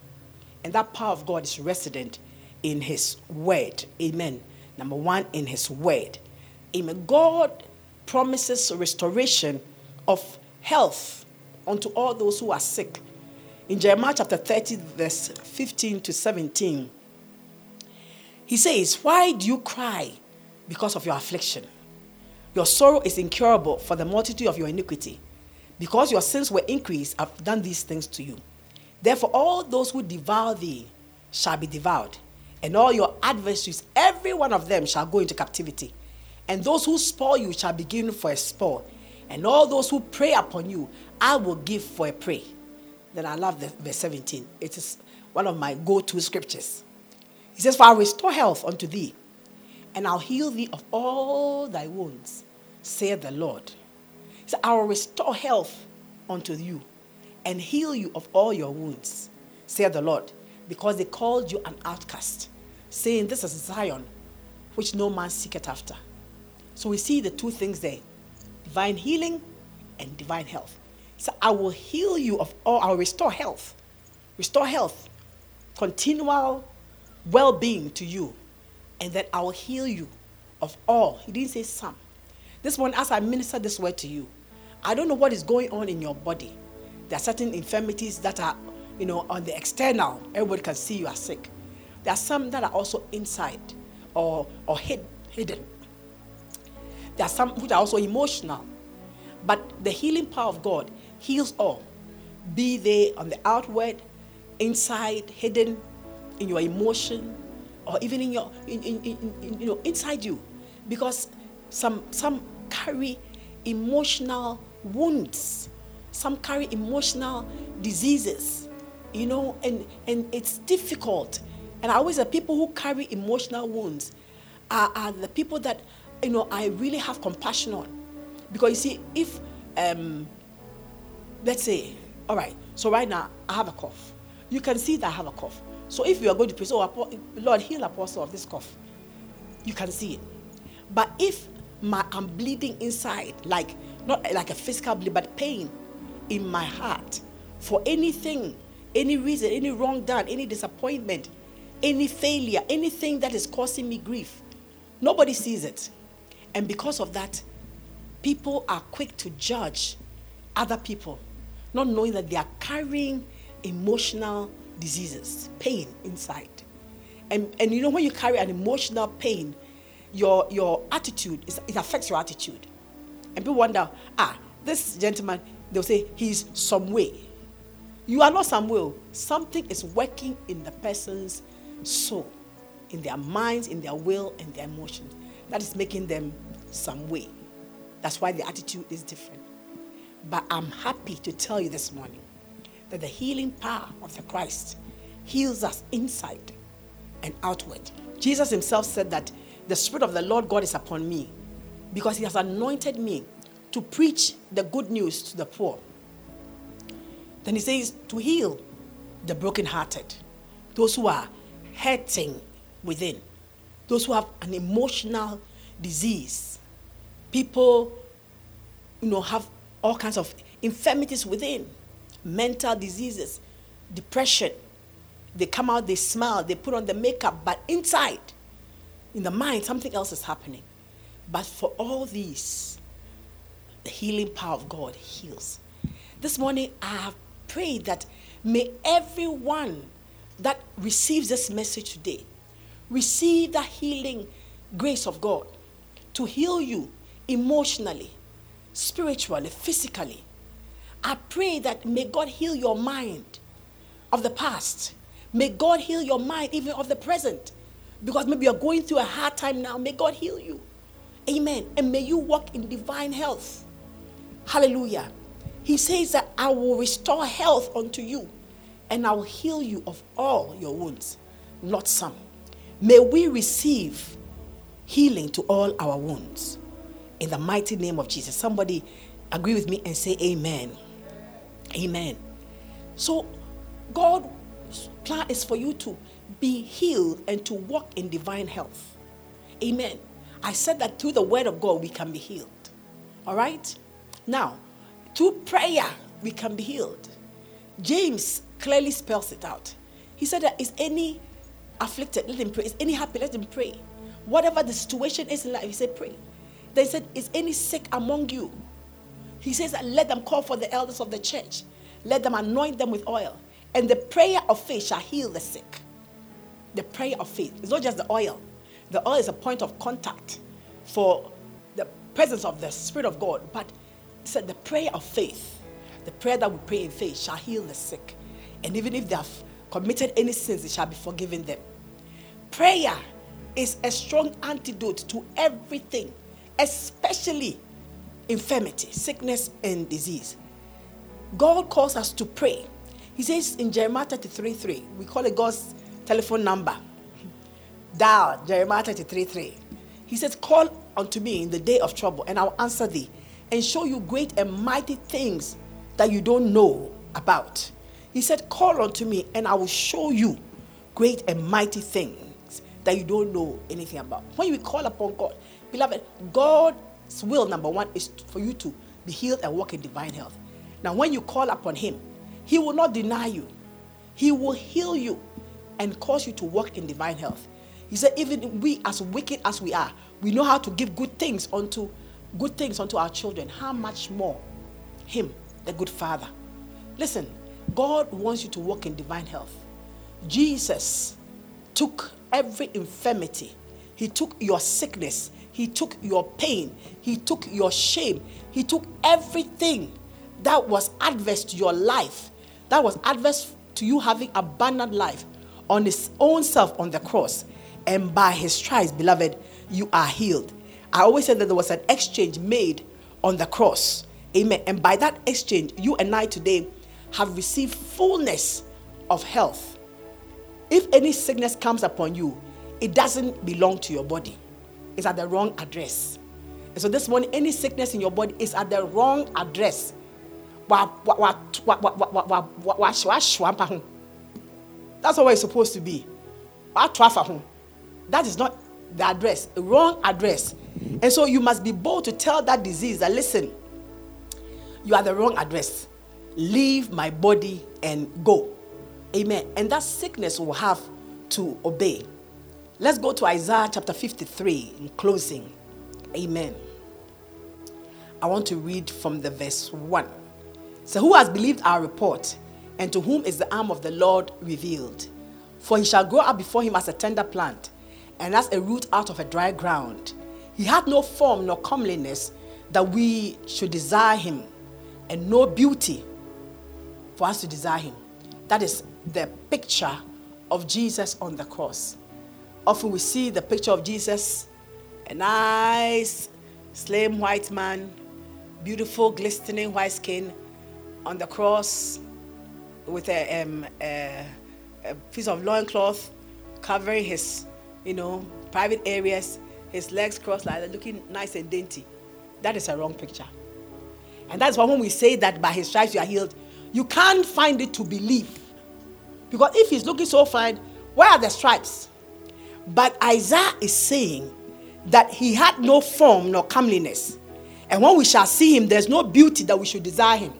And that power of God is resident in His Word. Amen. Number one, in His Word. Amen. God promises restoration of health unto all those who are sick. In Jeremiah chapter 30, verse 15 to 17, he says, Why do you cry because of your affliction? Your sorrow is incurable for the multitude of your iniquity. Because your sins were increased, I've done these things to you. Therefore, all those who devour thee shall be devoured, and all your adversaries, every one of them, shall go into captivity. And those who spoil you shall be given for a spoil, and all those who prey upon you, I will give for a prey. Then I love the verse 17. It is one of my go to scriptures. He says, For I'll restore health unto thee, and I'll heal thee of all thy wounds, saith the Lord. He said, I will restore health unto you and heal you of all your wounds, saith the Lord, because they called you an outcast, saying, This is Zion, which no man seeketh after. So we see the two things there divine healing and divine health. So I will heal you of all, I will restore health. Restore health, continual well being to you, and that I will heal you of all. He didn't say some. This one, as I minister this word to you, I don't know what is going on in your body. There are certain infirmities that are, you know, on the external. Everybody can see you are sick. There are some that are also inside or, or hid, hidden. There are some which are also emotional. But the healing power of God heals all, be they on the outward, inside, hidden, in your emotion, or even in your, in, in, in, you know, inside you. Because some, some carry emotional wounds some carry emotional diseases, you know, and, and it's difficult. And I always say people who carry emotional wounds are, are the people that, you know, I really have compassion on. Because you see, if, um, let's say, all right, so right now I have a cough. You can see that I have a cough. So if you are going to pray, so Lord, heal apostle of this cough, you can see it. But if my, I'm bleeding inside, like not like a physical bleed, but pain in my heart for anything, any reason, any wrong done, any disappointment, any failure, anything that is causing me grief, nobody sees it. And because of that, people are quick to judge other people, not knowing that they are carrying emotional diseases, pain inside. And, and you know, when you carry an emotional pain, your, your attitude, is, it affects your attitude. And people wonder, ah, this gentleman, they'll say, he's some way. You are not some way. Something is working in the person's soul, in their minds, in their will, and their emotions. That is making them some way. That's why the attitude is different. But I'm happy to tell you this morning that the healing power of the Christ heals us inside and outward. Jesus himself said that the Spirit of the Lord God is upon me because he has anointed me to preach the good news to the poor. Then he says, to heal the brokenhearted, those who are hurting within, those who have an emotional disease. People, you know, have all kinds of infirmities within mental diseases, depression. They come out, they smile, they put on the makeup, but inside, in the mind, something else is happening. But for all these, the healing power of God heals. This morning, I have prayed that may everyone that receives this message today receive the healing grace of God to heal you emotionally, spiritually, physically, I pray that may God heal your mind of the past. May God heal your mind even of the present. Because maybe you're going through a hard time now. May God heal you. Amen. And may you walk in divine health. Hallelujah. He says that I will restore health unto you and I will heal you of all your wounds, not some. May we receive healing to all our wounds in the mighty name of Jesus. Somebody agree with me and say amen. Amen. So, God's plan is for you to be healed and to walk in divine health. Amen. I said that through the word of God, we can be healed. All right? Now, through prayer, we can be healed. James clearly spells it out. He said that is any afflicted, let him pray. Is any happy, let him pray. Whatever the situation is in life, he said, pray. They said, Is any sick among you? He says let them call for the elders of the church. Let them anoint them with oil. And the prayer of faith shall heal the sick. The prayer of faith. It's not just the oil. The oil is a point of contact for the presence of the Spirit of God. But it said the prayer of faith, the prayer that we pray in faith shall heal the sick. And even if they have committed any sins, it shall be forgiven them. Prayer is a strong antidote to everything, especially infirmity, sickness, and disease. God calls us to pray. He says in Jeremiah 33 3, we call it God's telephone number. Dial Jeremiah 33 3. He says, Call unto me in the day of trouble, and I'll answer thee and show you great and mighty things that you don't know about. He said, Call unto me, and I will show you great and mighty things that you don't know anything about. When you call upon God, beloved, God's will, number one, is for you to be healed and walk in divine health. Now, when you call upon Him, He will not deny you, He will heal you and cause you to walk in divine health. He said, even we, as wicked as we are, we know how to give good things unto good things unto our children. How much more Him, the good Father? Listen, God wants you to walk in divine health. Jesus took every infirmity, He took your sickness, he took your pain. He took your shame. He took everything that was adverse to your life, that was adverse to you having abundant life on his own self on the cross. And by his stripes, beloved, you are healed. I always said that there was an exchange made on the cross. Amen. And by that exchange, you and I today have received fullness of health. If any sickness comes upon you, it doesn't belong to your body, it's at the wrong address. And so this morning, any sickness in your body is at the wrong address. That's what it's supposed to be. That is not the address, the wrong address. And so you must be bold to tell that disease that listen, you are the wrong address. Leave my body and go. Amen. And that sickness will have to obey. Let's go to Isaiah chapter 53 in closing. Amen. I want to read from the verse 1. So, who has believed our report, and to whom is the arm of the Lord revealed? For he shall grow up before him as a tender plant, and as a root out of a dry ground. He had no form nor comeliness that we should desire him, and no beauty for us to desire him. That is the picture of Jesus on the cross. Often we see the picture of Jesus, a nice, slim white man, beautiful, glistening white skin on the cross with a, um, a, a piece of loincloth covering his, you know, private areas, his legs crossed like that, looking nice and dainty. That is a wrong picture. And that's why when we say that by his stripes you are healed, you can't find it to believe. Because if he's looking so fine, where are the stripes? But Isaiah is saying that he had no form nor comeliness. And when we shall see him, there's no beauty that we should desire him.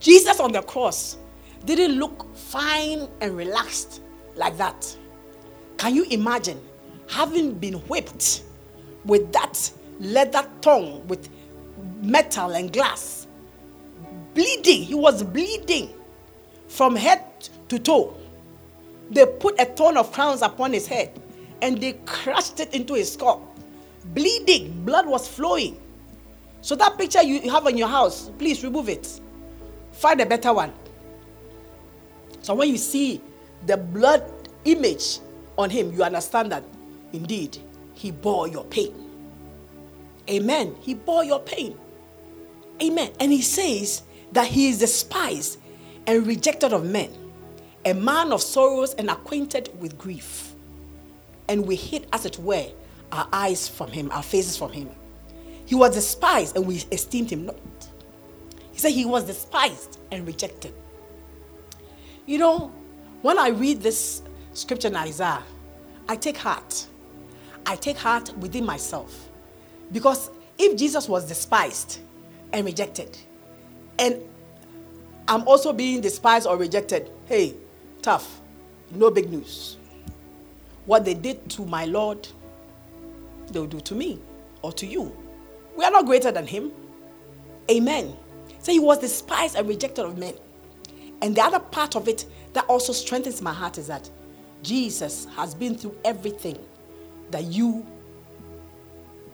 Jesus on the cross didn't look fine and relaxed like that. Can you imagine having been whipped with that leather tongue with metal and glass? Bleeding. He was bleeding from head to toe. They put a ton of crowns upon his head and they crushed it into his skull. Bleeding, blood was flowing. So that picture you have in your house, please remove it. Find a better one. So when you see the blood image on him, you understand that indeed he bore your pain. Amen. He bore your pain. Amen. And he says that he is despised and rejected of men, a man of sorrows and acquainted with grief. And we hid, as it were, our eyes from him, our faces from him. He was despised and we esteemed him not. He said he was despised and rejected. You know, when I read this scripture in Isaiah, I take heart. I take heart within myself. Because if Jesus was despised and rejected, and I'm also being despised or rejected. Hey, tough. No big news. What they did to my Lord, they'll do to me or to you. We are not greater than him. Amen. So he was despised and rejected of men. And the other part of it that also strengthens my heart is that Jesus has been through everything that you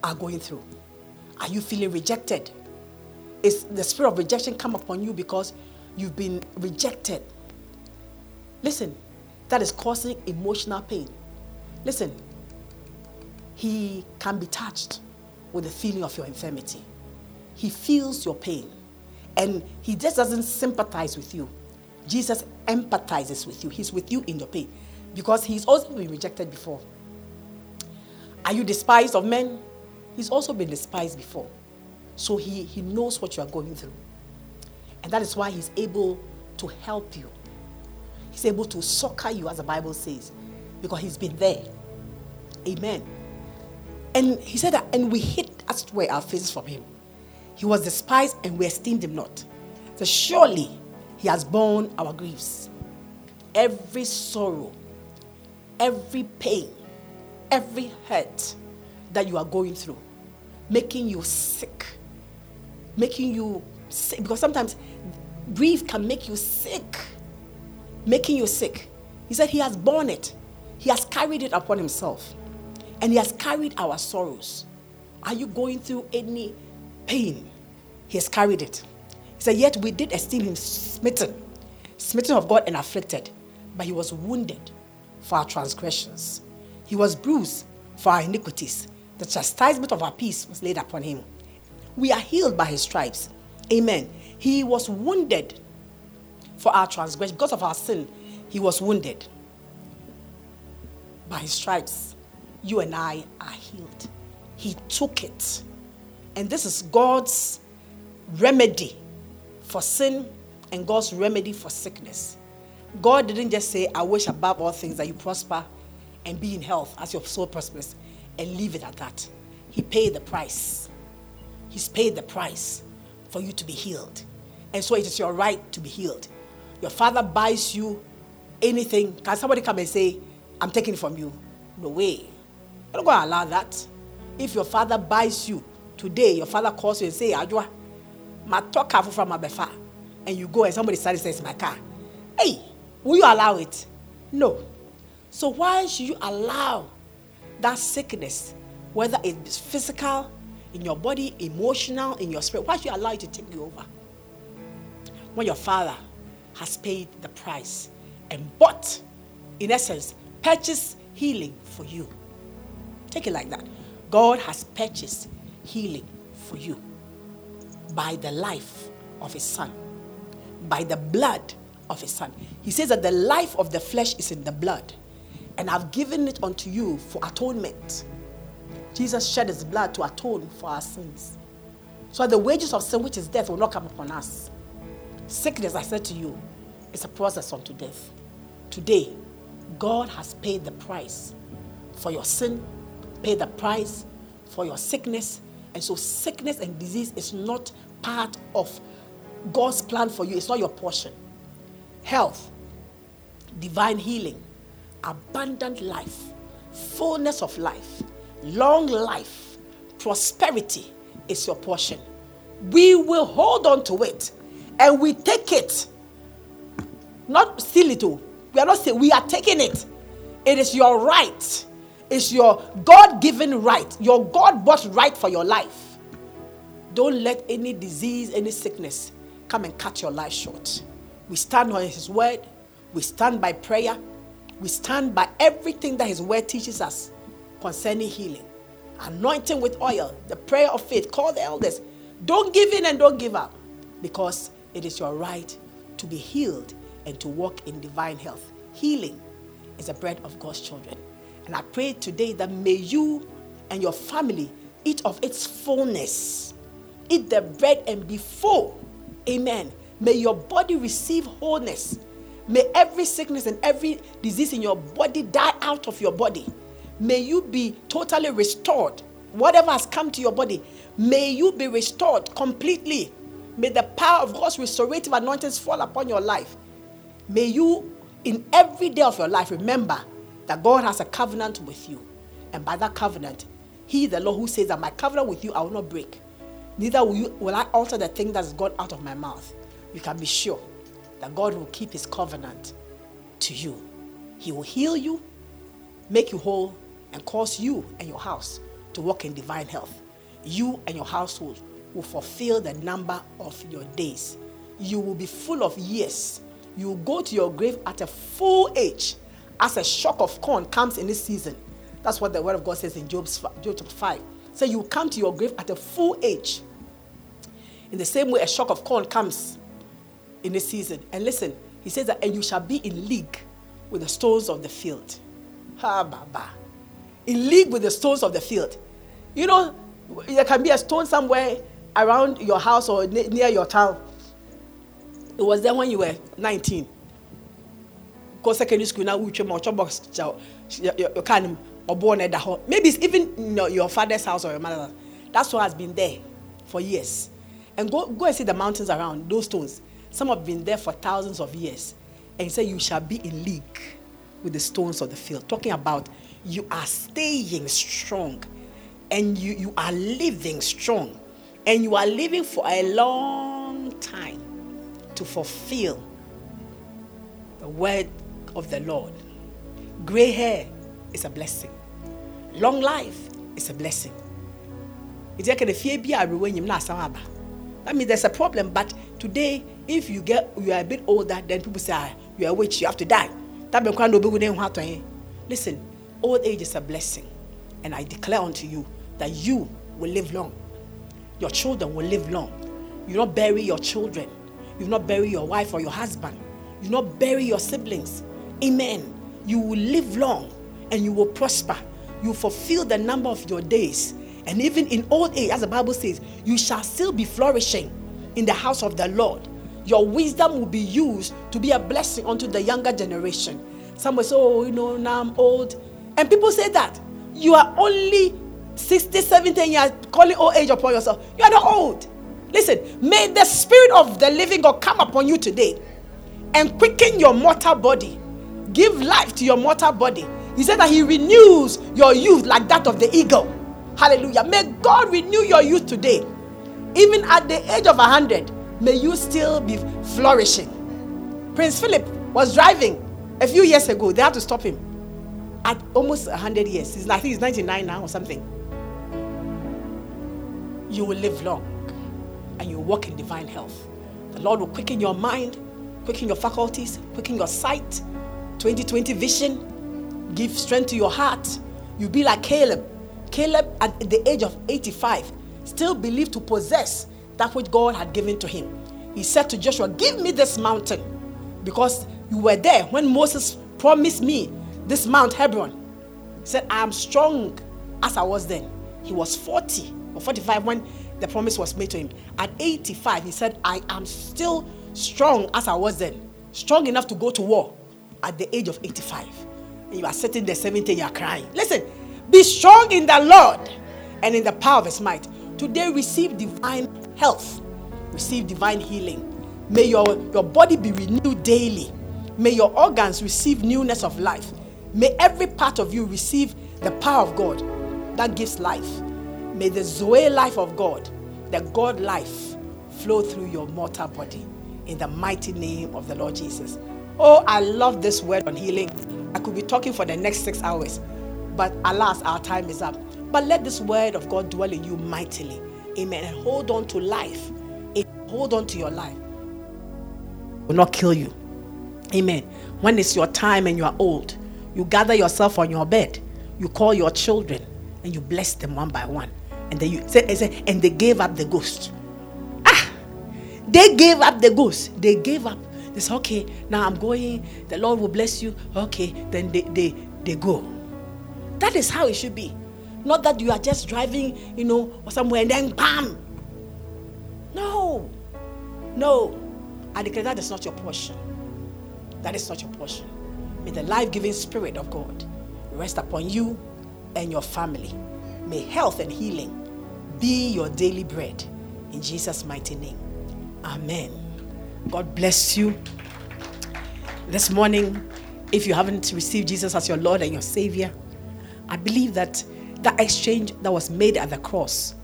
are going through. Are you feeling rejected? Is the spirit of rejection come upon you because you've been rejected. Listen, that is causing emotional pain. Listen, he can be touched with the feeling of your infirmity. He feels your pain. And he just doesn't sympathize with you. Jesus empathizes with you. He's with you in your pain because he's also been rejected before. Are you despised of men? He's also been despised before. So he, he knows what you are going through. And that is why he's able to help you. He's able to succor you, as the Bible says, because he's been there. Amen. And he said that, and we hid as it were our faces from him. He was despised and we esteemed him not. So surely he has borne our griefs. Every sorrow, every pain, every hurt that you are going through, making you sick, making you sick. Because sometimes grief can make you sick, making you sick. He said he has borne it, he has carried it upon himself, and he has carried our sorrows. Are you going through any pain? He has carried it. He said, Yet we did esteem him smitten, smitten of God and afflicted, but he was wounded for our transgressions. He was bruised for our iniquities. The chastisement of our peace was laid upon him. We are healed by his stripes. Amen. He was wounded for our transgression. Because of our sin, he was wounded. By his stripes, you and I are healed. He took it. And this is God's remedy for sin and God's remedy for sickness. God didn't just say, I wish above all things that you prosper and be in health as your soul prospers and leave it at that. He paid the price. He's paid the price for you to be healed. And so it is your right to be healed. Your father buys you anything. Can somebody come and say, I'm taking from you? No way. I'm not going to allow that. If your father buys you today, your father calls you and say, Ajwa, my talk from my befa, and you go and somebody says my car. Hey, will you allow it? No. So why should you allow that sickness, whether it's physical, in your body, emotional, in your spirit, why should you allow it to take you over? When your father has paid the price and bought, in essence, purchased healing for you. Take it like that. God has purchased healing for you by the life of his son, by the blood of his son. He says that the life of the flesh is in the blood, and I've given it unto you for atonement. Jesus shed his blood to atone for our sins. So the wages of sin, which is death, will not come upon us. Sickness, I said to you, is a process unto death. Today, God has paid the price for your sin, paid the price for your sickness. And so, sickness and disease is not part of God's plan for you, it's not your portion. Health, divine healing, abundant life, fullness of life, long life, prosperity is your portion. We will hold on to it and we take it. Not it. Oh. We are not saying we are taking it. It is your right. It's your God given right, your God bought right for your life. Don't let any disease, any sickness come and cut your life short. We stand on His word, we stand by prayer, we stand by everything that His word teaches us concerning healing. Anointing with oil, the prayer of faith. Call the elders. Don't give in and don't give up because it is your right to be healed and to walk in divine health. Healing is the bread of God's children. And I pray today that may you and your family eat of its fullness. Eat the bread and be full. Amen. May your body receive wholeness. May every sickness and every disease in your body die out of your body. May you be totally restored. Whatever has come to your body, may you be restored completely. May the power of God's restorative anointings fall upon your life. May you, in every day of your life, remember that God has a covenant with you. And by that covenant, He, the Lord, who says that my covenant with you I will not break, neither will, you, will I alter the thing that has gone out of my mouth. You can be sure that God will keep His covenant to you. He will heal you, make you whole, and cause you and your house to walk in divine health. You and your household will fulfill the number of your days. You will be full of years. You will go to your grave at a full age as a shock of corn comes in this season. That's what the word of God says in Job's, Job chapter 5. So you come to your grave at a full age. In the same way, a shock of corn comes in this season. And listen, he says that, and you shall be in league with the stones of the field. Ha, baba in league with the stones of the field. You know, there can be a stone somewhere around your house or near your town. It was there when you were 19. Go secondary school now, which your box, your kind of born at the home. Maybe it's even you know, your father's house or your mother's. That's what has been there for years. And go, go and see the mountains around those stones. Some have been there for thousands of years. And he said, You shall be in league with the stones of the field. Talking about you are staying strong and you, you are living strong and you are living for a long time to fulfill the word of the Lord. Gray hair is a blessing, long life is a blessing. That means there's a problem, but today, if you get you are a bit older, then people say ah, you are a witch, you have to die. Listen, Old age is a blessing. And I declare unto you that you will live long. your children will live long. You not bury your children. You not bury your wife or your husband. You not bury your siblings. Amen. You will live long and you will prosper. You fulfill the number of your days. And even in old age, as the Bible says, you shall still be flourishing in the house of the Lord. Your wisdom will be used to be a blessing unto the younger generation. Some will say, Oh, you know, now I'm old. And people say that. You are only 60, 70, and you are calling old age upon yourself. You are not old. Listen, may the spirit of the living God come upon you today and quicken your mortal body. Give life to your mortal body. He said that He renews your youth like that of the eagle. Hallelujah. May God renew your youth today. Even at the age of 100, may you still be flourishing. Prince Philip was driving a few years ago. They had to stop him at almost 100 years. He's, I think he's 99 now or something. You will live long and you walk in divine health. The Lord will quicken your mind, quicken your faculties, quicken your sight, 2020 vision, give strength to your heart. You'll be like Caleb. Caleb, at the age of 85, still believed to possess that which God had given to him. He said to Joshua, Give me this mountain because you were there when Moses promised me this Mount Hebron. He said, I am strong as I was then. He was 40 or 45 when the promise was made to him. At 85, he said, I am still strong as I was then. Strong enough to go to war at the age of 85. And you are sitting there 70, you are crying. Listen, be strong in the Lord and in the power of his might. Today, receive divine health, receive divine healing. May your, your body be renewed daily. May your organs receive newness of life. May every part of you receive the power of God that gives life. May the Zoe life of God, the God life, flow through your mortal body in the mighty name of the Lord Jesus. Oh, I love this word on healing. I could be talking for the next six hours, but alas, our time is up. But let this word of God dwell in you mightily. Amen. And hold on to life. Hold on to your life. Will not kill you. Amen. When it's your time and you are old, you gather yourself on your bed, you call your children, and you bless them one by one and then you say, and they gave up the ghost. Ah, they gave up the ghost. They gave up. They said, okay, now I'm going. The Lord will bless you. Okay, then they they they go. That is how it should be. Not that you are just driving, you know, or somewhere and then bam. No, no. I declare that is not your portion. That is not your portion. May the life-giving spirit of God rest upon you and your family. May health and healing be your daily bread. In Jesus' mighty name. Amen. God bless you. This morning, if you haven't received Jesus as your Lord and your Savior, I believe that that exchange that was made at the cross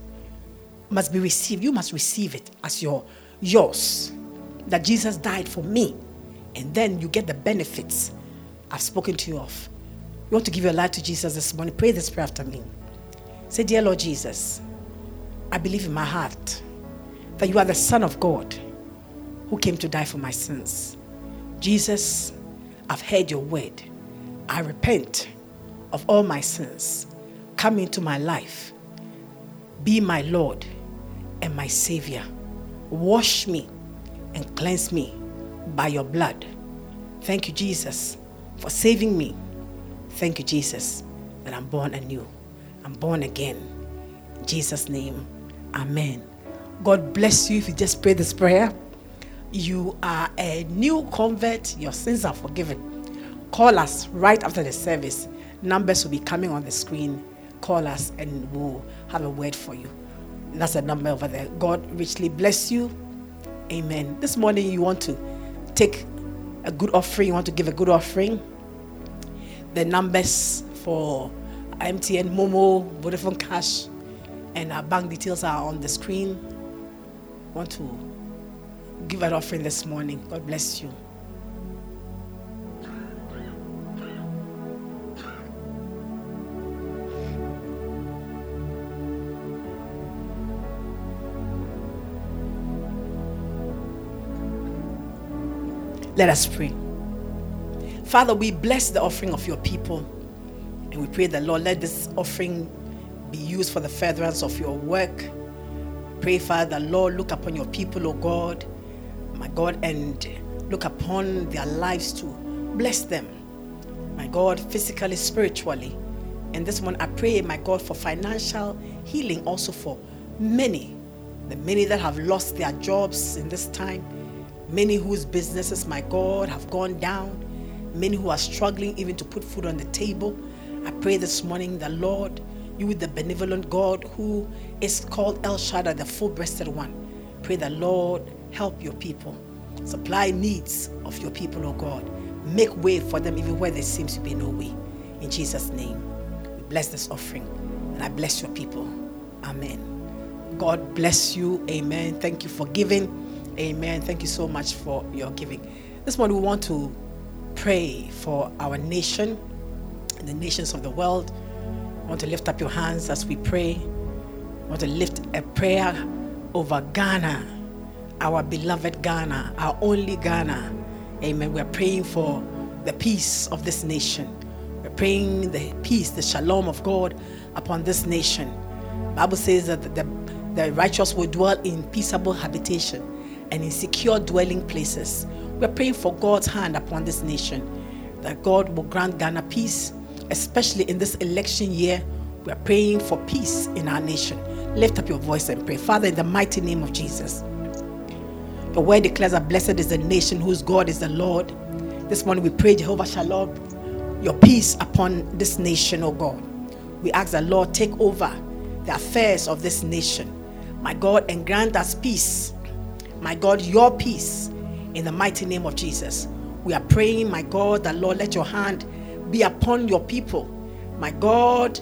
must be received. You must receive it as your yours. That Jesus died for me. And then you get the benefits I've spoken to you of. You want to give your life to Jesus this morning? Pray this prayer after me. Say, Dear Lord Jesus, I believe in my heart that you are the Son of God who came to die for my sins. Jesus, I've heard your word. I repent of all my sins. Come into my life. Be my Lord and my Savior. Wash me and cleanse me by your blood. Thank you, Jesus, for saving me. Thank you, Jesus, that I'm born anew. I'm born again. In Jesus' name, Amen. God bless you if you just pray this prayer. You are a new convert, your sins are forgiven. Call us right after the service. Numbers will be coming on the screen. Call us and we'll have a word for you. That's a number over there. God richly bless you. Amen. This morning, you want to take a good offering, you want to give a good offering. The numbers for MTN, Momo, Vodafone Cash, and our bank details are on the screen. Want to give an offering this morning. God bless you. Let us pray. Father, we bless the offering of your people. And we pray that, Lord, let this offering be used for the furtherance of your work. pray, Father, Lord, look upon your people, O God, my God, and look upon their lives too. Bless them, my God, physically, spiritually. And this one, I pray, my God, for financial healing also for many, the many that have lost their jobs in this time, many whose businesses, my God, have gone down, many who are struggling even to put food on the table. I pray this morning, the Lord, you with the benevolent God who is called El Shaddai, the full breasted one. Pray the Lord help your people, supply needs of your people, O oh God. Make way for them even where there seems to be no way. In Jesus' name, we bless this offering and I bless your people. Amen. God bless you. Amen. Thank you for giving. Amen. Thank you so much for your giving. This morning we want to pray for our nation and the nations of the world. I want to lift up your hands as we pray. I want to lift a prayer over Ghana, our beloved Ghana, our only Ghana. Amen. We're praying for the peace of this nation. We're praying the peace, the shalom of God upon this nation. Bible says that the, the righteous will dwell in peaceable habitation and in secure dwelling places. We're praying for God's hand upon this nation, that God will grant Ghana peace, especially in this election year. We're praying for peace in our nation. Lift up your voice and pray. Father, in the mighty name of Jesus, your word declares that blessed is the nation whose God is the Lord. This morning we pray, Jehovah Shalom, your peace upon this nation, O God. We ask the Lord take over the affairs of this nation. My God, and grant us peace. My God, your peace in the mighty name of Jesus. We are praying, my God, that Lord, let your hand be upon your people. My God,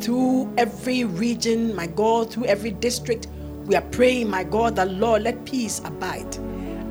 through every region, my God, through every district, we are praying, my God, that Lord, let peace abide.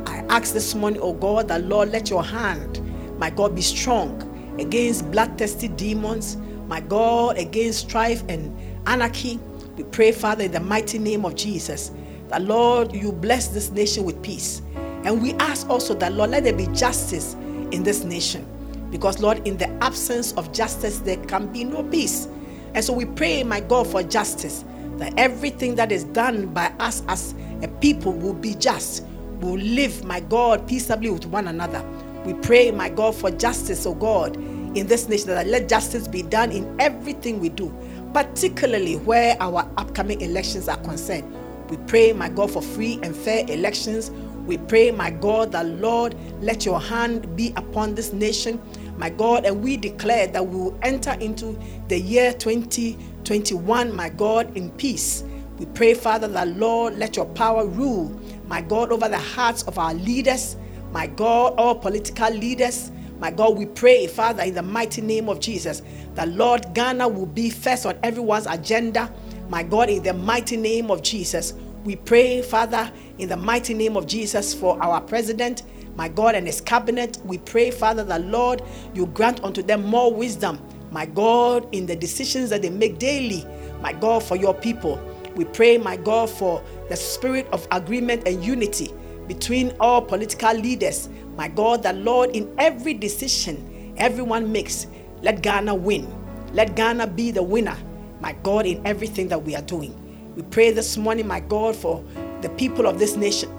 I ask this morning, oh God, that Lord, let your hand, my God, be strong against bloodthirsty demons, my God, against strife and anarchy. We pray, Father, in the mighty name of Jesus, that Lord, you bless this nation with peace. And we ask also that, Lord, let there be justice in this nation. Because, Lord, in the absence of justice, there can be no peace. And so we pray, my God, for justice, that everything that is done by us as a people will be just, will live, my God, peaceably with one another. We pray, my God, for justice, oh God, in this nation, that let justice be done in everything we do particularly where our upcoming elections are concerned. We pray, my God, for free and fair elections. We pray, my God, that Lord, let your hand be upon this nation, my God, and we declare that we will enter into the year 2021, my God, in peace. We pray, Father, that Lord, let your power rule, my God, over the hearts of our leaders, my God, all political leaders, my God, we pray, Father, in the mighty name of Jesus, that Lord, Ghana will be first on everyone's agenda. My God, in the mighty name of Jesus, we pray, Father, in the mighty name of Jesus, for our president, my God, and his cabinet. We pray, Father, that Lord, you grant unto them more wisdom, my God, in the decisions that they make daily, my God, for your people. We pray, my God, for the spirit of agreement and unity between all political leaders, my God, that Lord, in every decision everyone makes, let Ghana win. Let Ghana be the winner, my God, in everything that we are doing. We pray this morning, my God, for the people of this nation,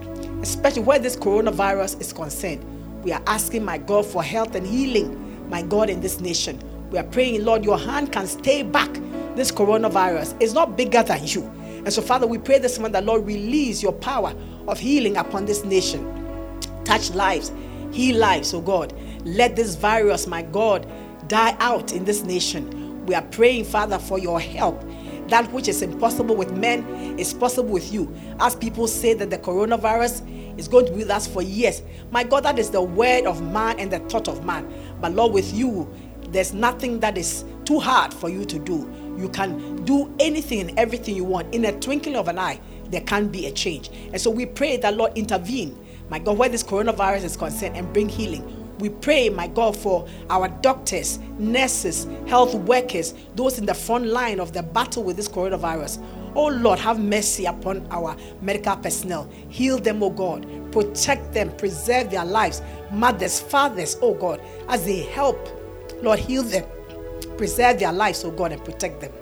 especially where this coronavirus is concerned. We are asking, my God, for health and healing, my God, in this nation. We are praying, Lord, your hand can stay back this coronavirus. It's not bigger than you. And so, Father, we pray this morning that, Lord, release your power of healing upon this nation. Touch lives, heal lives, oh God. Let this virus, my God, die out in this nation. We are praying, Father, for your help. That which is impossible with men is possible with you. As people say that the coronavirus is going to be with us for years. My God, that is the word of man and the thought of man. But Lord, with you, there's nothing that is too hard for you to do. You can do anything and everything you want in a twinkling of an eye there can be a change. And so we pray that Lord intervene, my God, where this coronavirus is concerned and bring healing. We pray, my God, for our doctors, nurses, health workers, those in the front line of the battle with this coronavirus. Oh Lord, have mercy upon our medical personnel. Heal them, oh God. Protect them, preserve their lives. Mothers, fathers, oh God, as they help, Lord, heal them, preserve their lives, oh God, and protect them.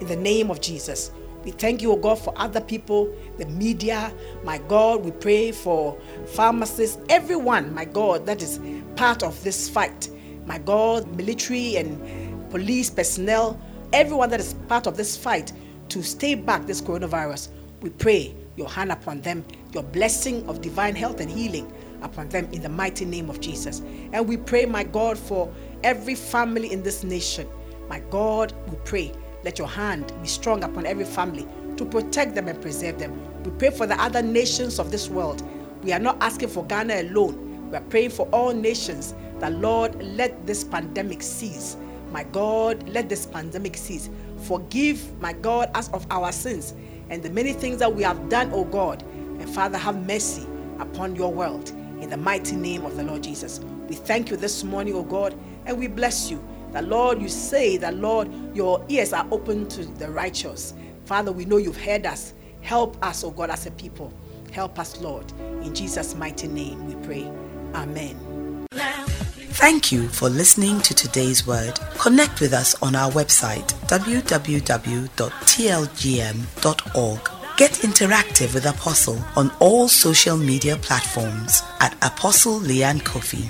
In the name of Jesus. We thank you, O God, for other people, the media. My God, we pray for pharmacists, everyone, my God, that is part of this fight. My God, military and police personnel, everyone that is part of this fight to stay back this coronavirus. We pray your hand upon them, your blessing of divine health and healing upon them in the mighty name of Jesus. And we pray, my God, for every family in this nation. My God, we pray, let your hand be strong upon every family to protect them and preserve them. We pray for the other nations of this world. We are not asking for Ghana alone. We are praying for all nations that, Lord, let this pandemic cease. My God, let this pandemic cease. Forgive, my God, us of our sins and the many things that we have done, O God. And Father, have mercy upon your world in the mighty name of the Lord Jesus. We thank you this morning, O God, and we bless you. That Lord, you say that Lord, your ears are open to the righteous. Father, we know you've heard us. Help us, O God, as a people. Help us, Lord. In Jesus' mighty name we pray. Amen. Thank you for listening to today's word. Connect with us on our website www.tlgm.org. Get interactive with Apostle on all social media platforms at Apostle Leanne Coffee.